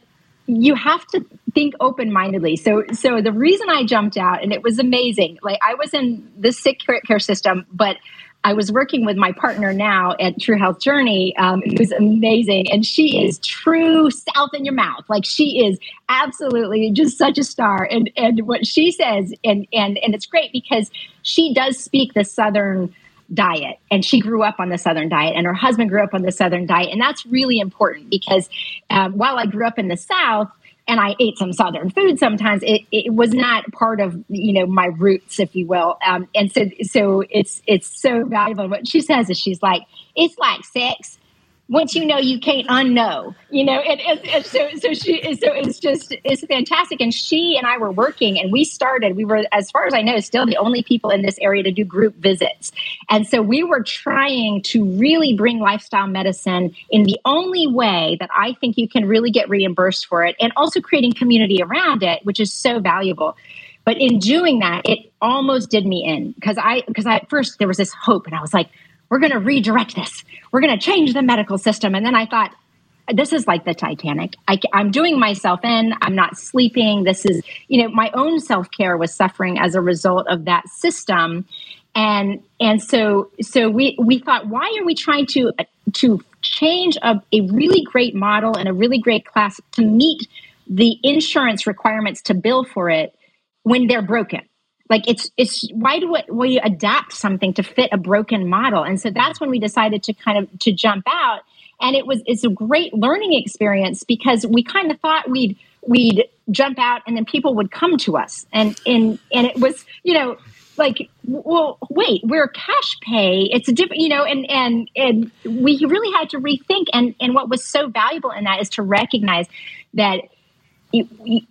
you have to think open-mindedly. So so the reason I jumped out and it was amazing. Like I was in the sick care system, but I was working with my partner now at True Health Journey, um, who's amazing, and she is true south in your mouth. Like she is absolutely just such a star, and and what she says, and and and it's great because she does speak the southern diet and she grew up on the southern diet and her husband grew up on the southern diet and that's really important because um, while i grew up in the south and I ate some Southern food sometimes. It, it was not part of you know my roots, if you will. Um, and so so it's it's so valuable. What she says is she's like it's like sex once you know you can't unknow you know and, and, and, so so she so it's just it's fantastic. And she and i were working and we started we were as far as i know still the only people in this area to do group visits. And so we were trying to really bring lifestyle medicine in the only way that i think you can really get reimbursed for it and also creating community around it which is so valuable. But in doing that it almost did me in because i because i at first there was this hope and i was like we're going to redirect this. We're going to change the medical system. And then I thought, this is like the Titanic. I, am doing myself in. I'm not sleeping. This is, you know, my own self care was suffering as a result of that system, and and so so we we thought, why are we trying to to change a, a really great model and a really great class to meet the insurance requirements to bill for it when they're broken? Like it's it's why do we adapt something to fit a broken model? And so that's when we decided to kind of to jump out. And it was it's a great learning experience because we kind of thought we'd we'd jump out and then people would come to us. And and and it was you know like well wait we're cash pay. It's a different you know and and and we really had to rethink. And and what was so valuable in that is to recognize that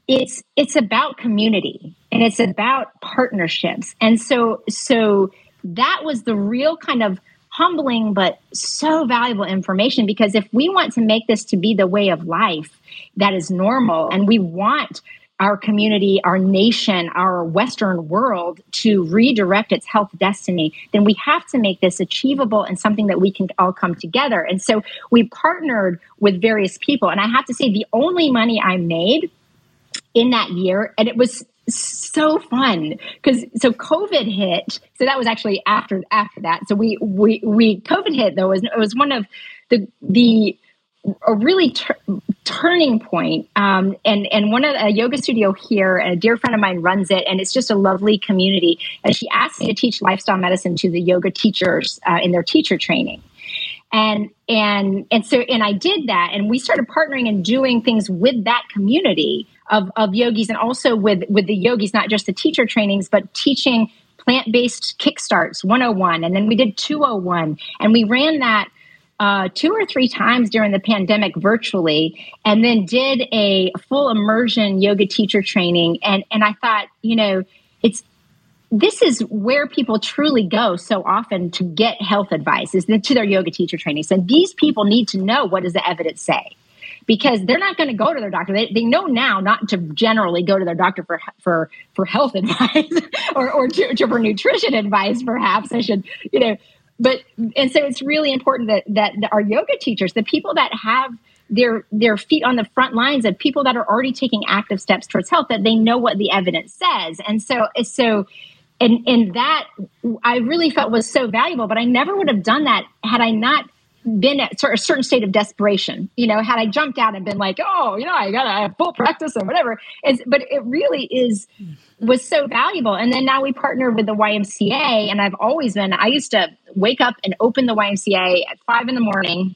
it's it's about community and it's about partnerships. And so so that was the real kind of humbling but so valuable information because if we want to make this to be the way of life that is normal and we want our community, our nation, our Western world to redirect its health destiny, then we have to make this achievable and something that we can all come together. And so we partnered with various people. And I have to say, the only money I made in that year, and it was so fun because so covid hit so that was actually after after that so we we we covid hit though it was, it was one of the the a really turning point. Um, and and one of a yoga studio here, a dear friend of mine runs it, and it's just a lovely community. And she asked me to teach lifestyle medicine to the yoga teachers uh, in their teacher training. And and and so and I did that, and we started partnering and doing things with that community of of yogis, and also with with the yogis, not just the teacher trainings, but teaching plant based kickstarts 101, and then we did 201, and we ran that uh, two or three times during the pandemic virtually, and then did a full immersion yoga teacher training. And and I thought, you know, it's this is where people truly go so often to get health advice is to their yoga teacher trainings. And these people need to know what does the evidence say because they're not going to go to their doctor. They, they know now not to generally go to their doctor for for for health advice or or to, to, for nutrition advice. Perhaps I should you know but and so it's really important that that our yoga teachers, the people that have their their feet on the front lines of people that are already taking active steps towards health, that they know what the evidence says. And so so and and that I really felt was so valuable. But I never would have done that had I not been at a certain state of desperation. You know, had I jumped out and been like, oh, you know, I got to have full practice or whatever. It's, but it really is was so valuable. And then now we partner with the YMCA, and I've always been. I used to wake up and open the YMCA at five in the morning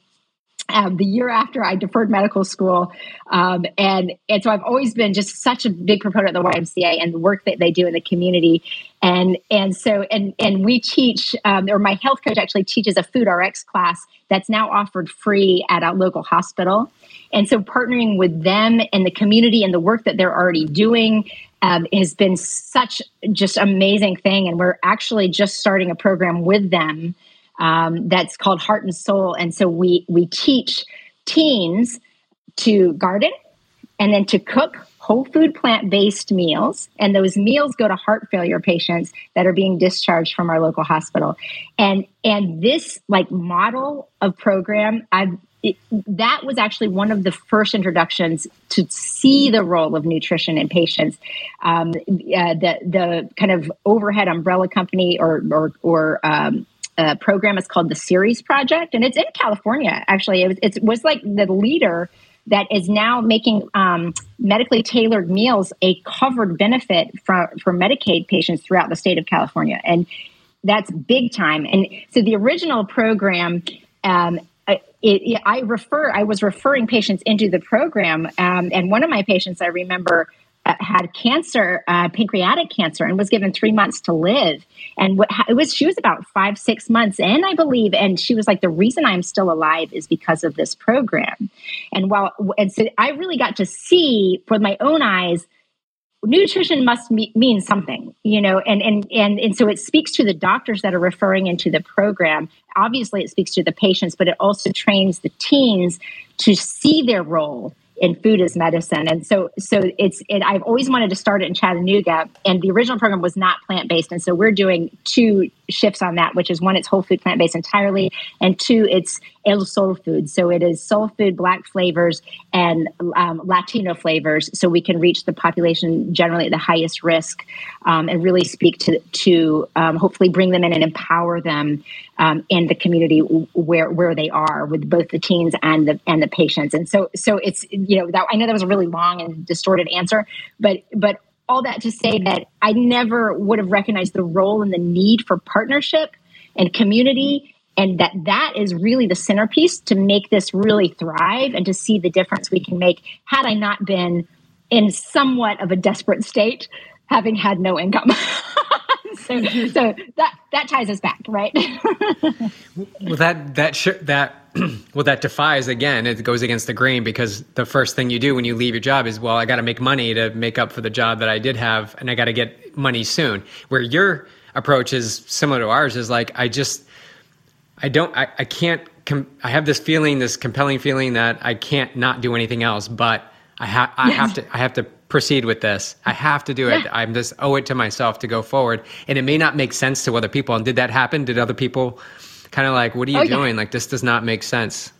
um, the year after I deferred medical school. Um, and, and so I've always been just such a big proponent of the YMCA and the work that they do in the community. And, and so, and, and we teach, um, or my health coach actually teaches a food RX class that's now offered free at a local hospital. And so partnering with them and the community and the work that they're already doing um, has been such just amazing thing. And we're actually just starting a program with them um, that's called Heart and Soul. And so we we teach teens to garden and then to cook whole food plant based meals and those meals go to heart failure patients that are being discharged from our local hospital and and this like model of program i've it, that was actually one of the first introductions to see the role of nutrition in patients. Um, uh, the the kind of overhead umbrella company or or, or um, program is called the Ceres Project, and it's in California. Actually, it was, it was like the leader that is now making um, medically tailored meals a covered benefit for, for Medicaid patients throughout the state of California, and that's big time. And so the original program. Um, it, it, I refer. I was referring patients into the program, um, and one of my patients, I remember, uh, had cancer, uh, pancreatic cancer, and was given three months to live. And what, it was, she was about five, six months in, I believe. And she was like, the reason I'm still alive is because of this program. And while, and so I really got to see with my own eyes, nutrition must me- mean something, you know, and, and, and, and so it speaks to the doctors that are referring into the program. Obviously, it speaks to the patients, but it also trains the teens to see their role in food is medicine. And so, so it's, it, I've always wanted to start it in Chattanooga and the original program was not plant-based. And so we're doing two shifts on that, which is one, it's whole food plant-based entirely. And two, it's El Soul Food. So it is soul food, black flavors, and um, Latino flavors, so we can reach the population generally at the highest risk, um, and really speak to to um, hopefully bring them in and empower them um, in the community where where they are with both the teens and the and the patients. And so so it's you know that I know that was a really long and distorted answer, but but all that to say that I never would have recognized the role and the need for partnership and community and that that is really the centerpiece to make this really thrive and to see the difference we can make had I not been in somewhat of a desperate state having had no income. so, so that that ties us back, right? well, that that sh- that well that defies again. It goes against the grain because the first thing you do when you leave your job is, well, I got to make money to make up for the job that I did have, and I got to get money soon. Where your approach is similar to ours is like, I just, I don't, I, I can't. Com- I have this feeling, this compelling feeling that I can't not do anything else, but I have, I yes. have to, I have to proceed with this. I have to do it. Yeah. I'm just owe it to myself to go forward. And it may not make sense to other people. And did that happen? Did other people kind of like, what are you oh, doing? Yeah. Like this does not make sense.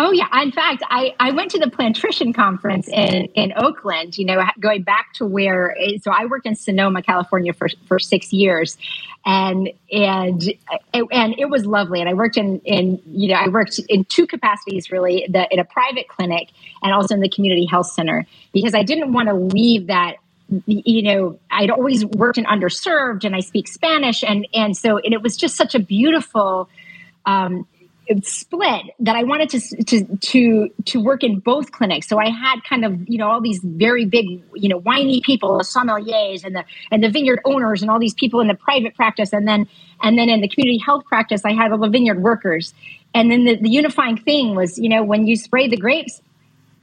Oh yeah. In fact, I, I went to the Plantrician conference in, in Oakland, you know, going back to where, so I worked in Sonoma, California for, for six years and, and, and it was lovely. And I worked in, in, you know, I worked in two capacities really, the, in a private clinic and also in the community health center because I didn't want to leave that you know i'd always worked in underserved and i speak spanish and and so and it was just such a beautiful um, split that I wanted to to to to work in both clinics. So I had kind of you know all these very big you know whiny people, the sommeliers and the and the vineyard owners and all these people in the private practice, and then and then in the community health practice, I had all the vineyard workers. And then the, the unifying thing was you know when you spray the grapes,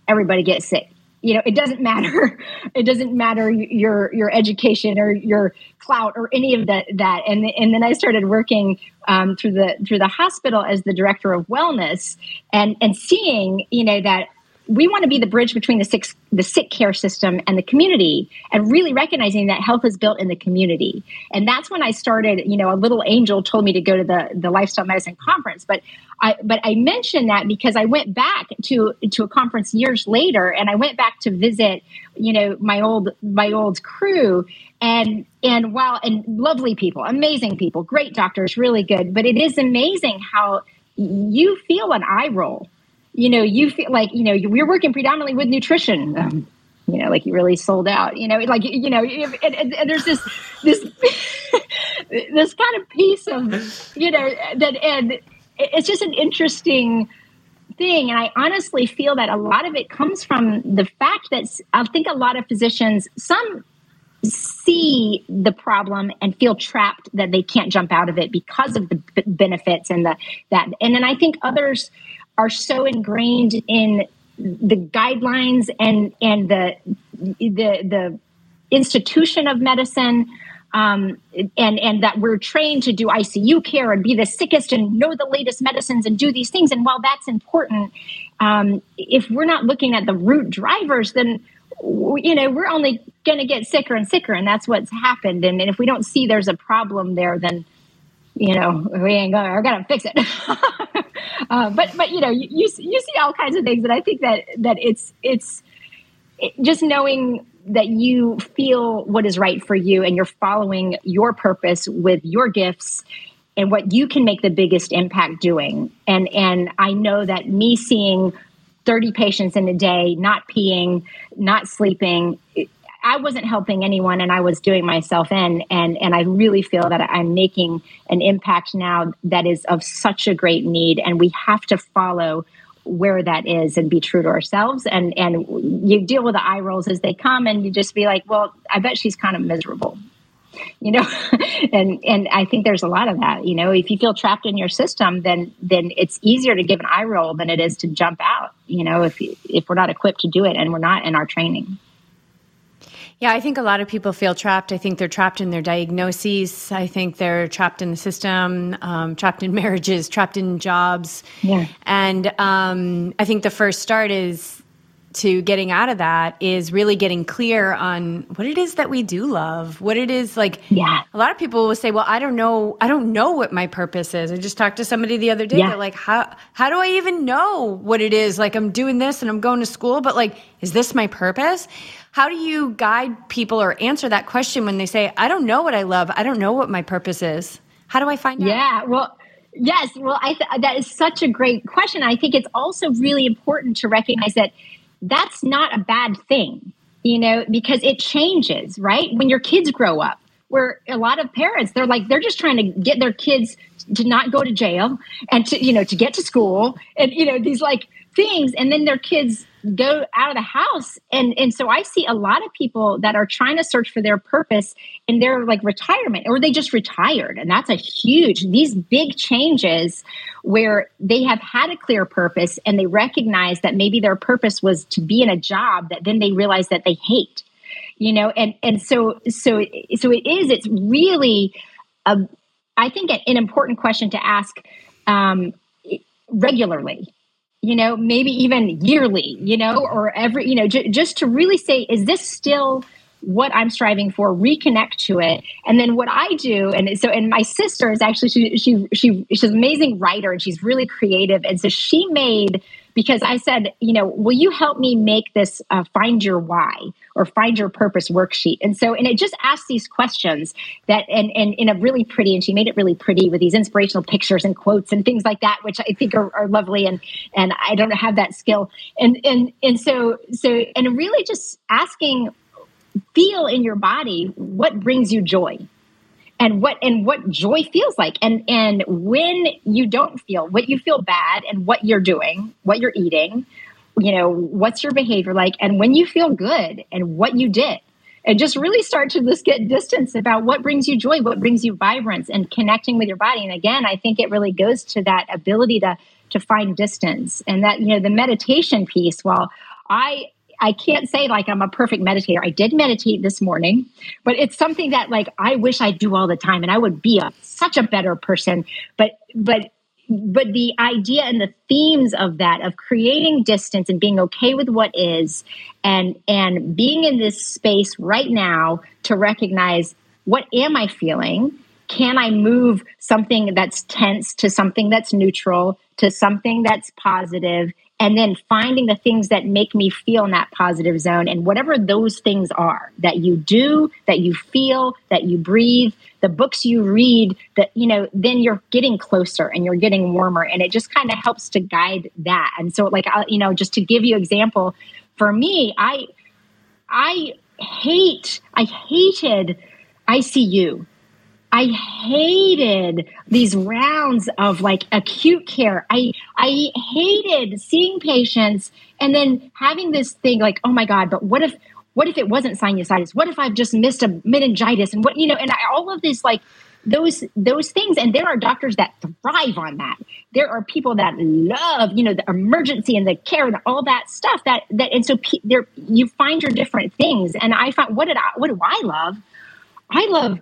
everybody gets sick you know it doesn't matter. It doesn't matter your your education or your clout or any of that that. And and then i started working um, through the through the hospital as the director of wellness and and seeing you know that we want to be the bridge between the sick, the sick care system and the community and really recognizing that health is built in the community. And that's when i started you know a little angel told me to go to the the lifestyle medicine conference. But i but i mentioned that because i went back to to a conference years later and i went back to visit you know my old my old crew. And and wow and lovely people amazing people great doctors really good. But it is amazing how you feel an eye roll you know, you feel like, you know, you're working predominantly with nutrition. Um, you know, like you really sold out, you know, like, you know, and, and, and there's this, this, this kind of piece of, you know, that, and it's just an interesting thing. And I honestly feel that a lot of it comes from the fact that I think a lot of physicians, some see the problem and feel trapped that they can't jump out of it because of the benefits and the that and then i think others are so ingrained in the guidelines and and the the the institution of medicine um, and and that we're trained to do ICU care and be the sickest and know the latest medicines and do these things. And while that's important, um, if we're not looking at the root drivers, then you know we're only going to get sicker and sicker, and that's what's happened. And, and if we don't see there's a problem there, then you know we ain't gonna, we're gonna fix it. Uh, but but you know you, you you see all kinds of things, and I think that that it's it's it, just knowing that you feel what is right for you and you're following your purpose with your gifts and what you can make the biggest impact doing and and i know that me seeing 30 patients in a day not peeing not sleeping I wasn't helping anyone and I was doing myself in. And and I really feel that I'm making an impact now that is of such a great need. And we have to follow where that is and be true to ourselves. And and you deal with the eye rolls as they come and you just be like well I bet she's kind of miserable you know? And and I think there's a lot of that you know? If you feel trapped in your system then then it's easier to give an eye roll than it is to jump out you know? If if we're not equipped to do it and we're not in our training yeah, I think a lot of people feel trapped. I think they're trapped in their diagnoses. I think they're trapped in the system, um, trapped in marriages, trapped in jobs. Yeah. And um, I think the first start is to getting out of that is really getting clear on what it is that we do love what it is like yeah a lot of people will say well i don't know i don't know what my purpose is i just talked to somebody the other day yeah. they're like how how do i even know what it is like i'm doing this and i'm going to school but like is this my purpose how do you guide people or answer that question when they say, I don't know what I love, I don't know what my purpose is? How do I find out? Yeah, well, yes, well, I th- that is such a great question. I think it's also really important to recognize that that's not a bad thing. you know, because it changes, right? When your kids grow up, where a lot of parents, they're like, they're just trying to get their kids to not go to jail and to, you know, to get to school and, you know, these like things. And then their kids go out of the house. And and so i see a lot of people that are trying to search for their purpose in their like retirement or they just retired. And that's a huge these big changes where they have had a clear purpose and they recognize that maybe their purpose was to be in a job that then they realize that they hate you know? And and so so so it is it's really a i think an important question to ask um regularly you know, maybe even yearly, you know, or every, you know, j- just to really say, is this still what I'm striving for, reconnect to it. And then what I do, and so, and my sister is actually, she, she, she, she's an amazing writer and she's really creative. And so she made because I said, you know, will you help me make this uh, find your why or find your purpose worksheet? And so, and it just asks these questions that, and, and in a really pretty, and she made it really pretty with these inspirational pictures and quotes and things like that, which I think are, are lovely. And, and I don't have that skill. And, and, and so, so, and really just asking, feel in your body what brings you joy and what and what joy feels like. And and when you don't feel what you feel bad and what you're doing what you're eating you know what's your behavior like? And when you feel good and what you did and just really start to just get distance about what brings you joy what brings you vibrance and connecting with your body. And again i think it really goes to that ability to to find distance and that you know the meditation piece. While i I can't say like I'm a perfect meditator. I did meditate this morning, but it's something that like I wish I do all the time and I would be a, such a better person. But but but the idea and the themes of that of creating distance and being okay with what is and and being in this space right now to recognize what am I feeling? Can I move something that's tense to something that's neutral to something that's positive? And then finding the things that make me feel in that positive zone. And whatever those things are that you do that you feel that you breathe the books you read that you know then you're getting closer and you're getting warmer. And it just kind of helps to guide that. And so like I, you know just to give you example for me i i hate i hated icu I hated these rounds of like acute care. I I hated seeing patients and then having this thing like, oh my God, but what if what if it wasn't sinusitis? What if I've just missed a meningitis? And what you know, and I, all of this like those those things and there are doctors that thrive on that there are people that love you know the emergency and the care and all that stuff that that and so pe- there you find your different things and i find what did i what do i love i love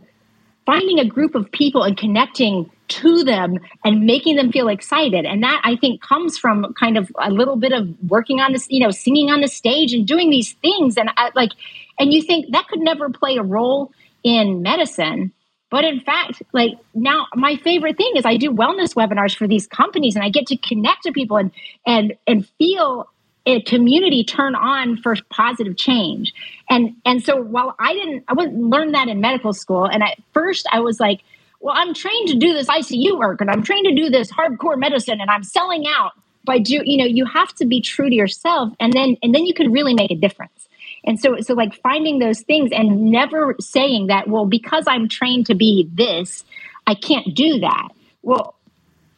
finding a group of people and connecting to them and making them feel excited. And that i think comes from kind of a little bit of working on this you know singing on the stage and doing these things. And I, like and you think that could never play a role in medicine. But in fact like now my favorite thing is i do wellness webinars for these companies and i get to connect to people and and and feel a community turn on for positive change. And and so while i didn't i wouldn't learn that in medical school. And at first i was like well i'm trained to do this icu work and i'm trained to do this hardcore medicine and i'm selling out. By do you know you have to be true to yourself and then and then you can really make a difference. And so so like finding those things and never saying that well because i'm trained to be this i can't do that. Well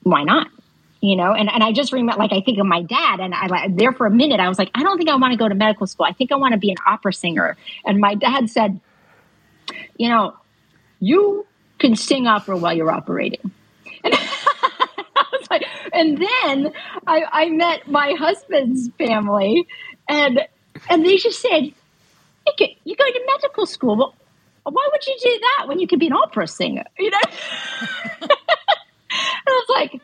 why not you know? And, and i just remember like i think of my dad and i like there for a minute i was like i don't think i want to go to medical school. I think i want to be an opera singer. And my dad said you know you can sing opera while you're operating. And, I was like, and then I, I met my husband's family and and they just said you're going to medical school. Well why would you do that when you could be an opera singer? You know? And I was like,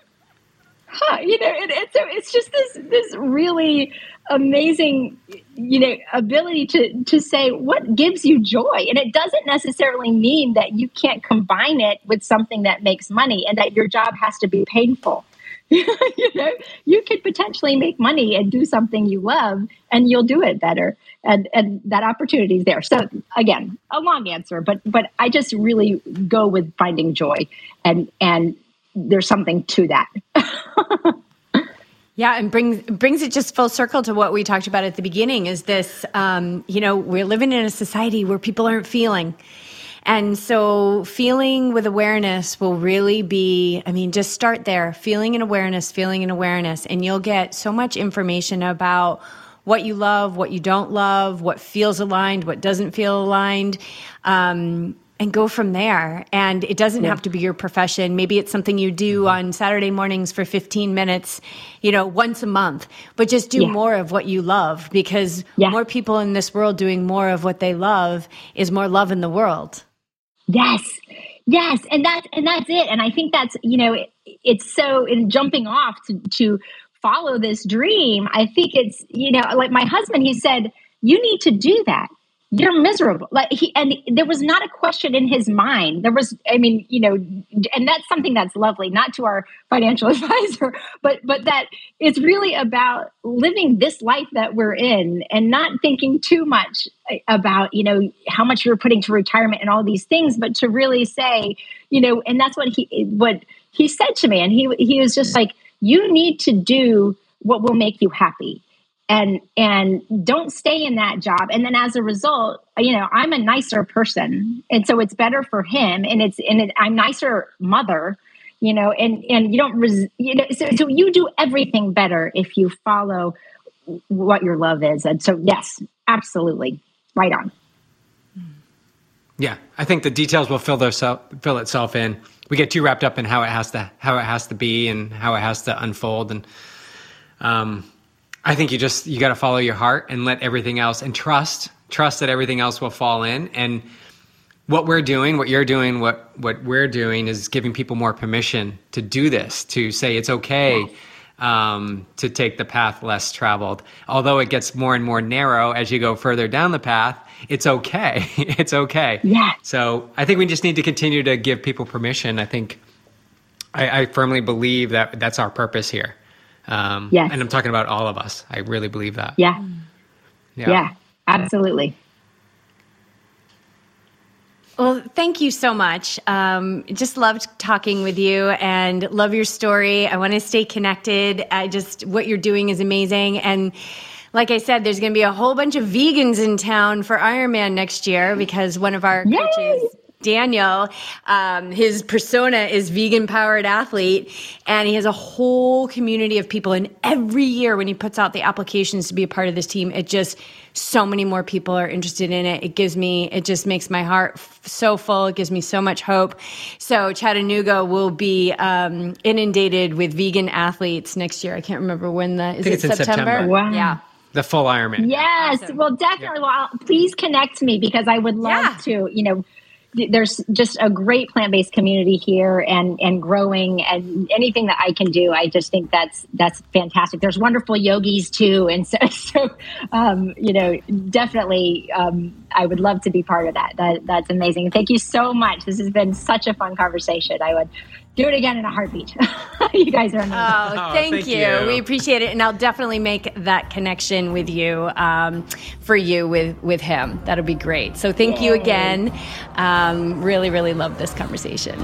huh, you know, and, and so it's just this this really amazing, you know, ability to to say what gives you joy, and it doesn't necessarily mean that you can't combine it with something that makes money, and that your job has to be painful. you know, you could potentially make money and do something you love, and you'll do it better. And and that opportunity is there. So again, a long answer, but but I just really go with finding joy, and and there's something to that. Yeah, and brings brings it just full circle to what we talked about at the beginning. Is this, um, you know, we're living in a society where people aren't feeling, and so feeling with awareness will really be. I mean, just start there, feeling and awareness, feeling and awareness, and you'll get so much information about what you love, what you don't love, what feels aligned, what doesn't feel aligned. Um, and go from there. And it doesn't yeah. have to be your profession. Maybe it's something you do mm-hmm. on Saturday mornings for 15 minutes, you know, once a month, but just do yeah. more of what you love because yeah. more people in this world doing more of what they love is more love in the world. Yes. Yes, and that's and that's it. And I think that's you know it, it's so in jumping off to to follow this dream. I think it's you know like my husband. He said you need to do that you're miserable. Like he and there was not a question in his mind. There was i mean you know and that's something that's lovely not to our financial advisor but but that it's really about living this life that we're in and not thinking too much eh, about you know how much you're putting to retirement and all these things but to really say you know and that's what he what he said to me. And he he was just like you need to do what will make you happy and and don't stay in that job. And then as a result you know i'm a nicer person. And so it's better for him. And it's and it, i'm nicer mother you know and and you don't res, you know so, so you do everything better if you follow what your love is. And so yes absolutely. Right on. Yeah i think the details will fill themselves fill itself in. We get too wrapped up in how it has to how it has to be and how it has to unfold. And um I think you just you got to follow your heart and let everything else and trust trust that everything else will fall in and what we're doing, what you're doing, what what we're doing is giving people more permission to do this, to say it's okay um, to take the path less traveled. Although it gets more and more narrow as you go further down the path, it's okay. it's okay. Yeah. So I think we just need to continue to give people permission. I think I, I firmly believe that that's our purpose here. Um, yes. And I'm talking about all of us. I really believe that. Yeah. Yeah. Yeah. Absolutely. Well, thank you so much. Um, just loved talking with you and love your story. I want to stay connected. I just, what you're doing is amazing. And like I said, there's going to be a whole bunch of vegans in town for Ironman next year because one of our Yay! coaches Daniel, um, his persona is vegan powered athlete, and he has a whole community of people. And every year, when he puts out the applications to be a part of this team, it just so many more people are interested in it. It gives me, it just makes my heart f- so full. It gives me so much hope. So Chattanooga will be um, inundated with vegan athletes next year. I can't remember when the is it September? September? Wow. Yeah. The full Ironman. Yes. Awesome. Well, definitely. Yeah. Well, please connect me because I would love yeah. to, you know, there's just a great plant-based community here and and growing and anything that I can do I just think that's that's fantastic. There's wonderful yogis too. And so so um, you know definitely um, I would love to be part of that. That that's amazing. Thank you so much. This has been such a fun conversation. I would do it again in a heartbeat. you guys are amazing. Oh, oh thank, thank you. you. We appreciate it, and I'll definitely make that connection with you um, for you with with him. That'll be great. So thank Yay. you again. Um, really, really love this conversation.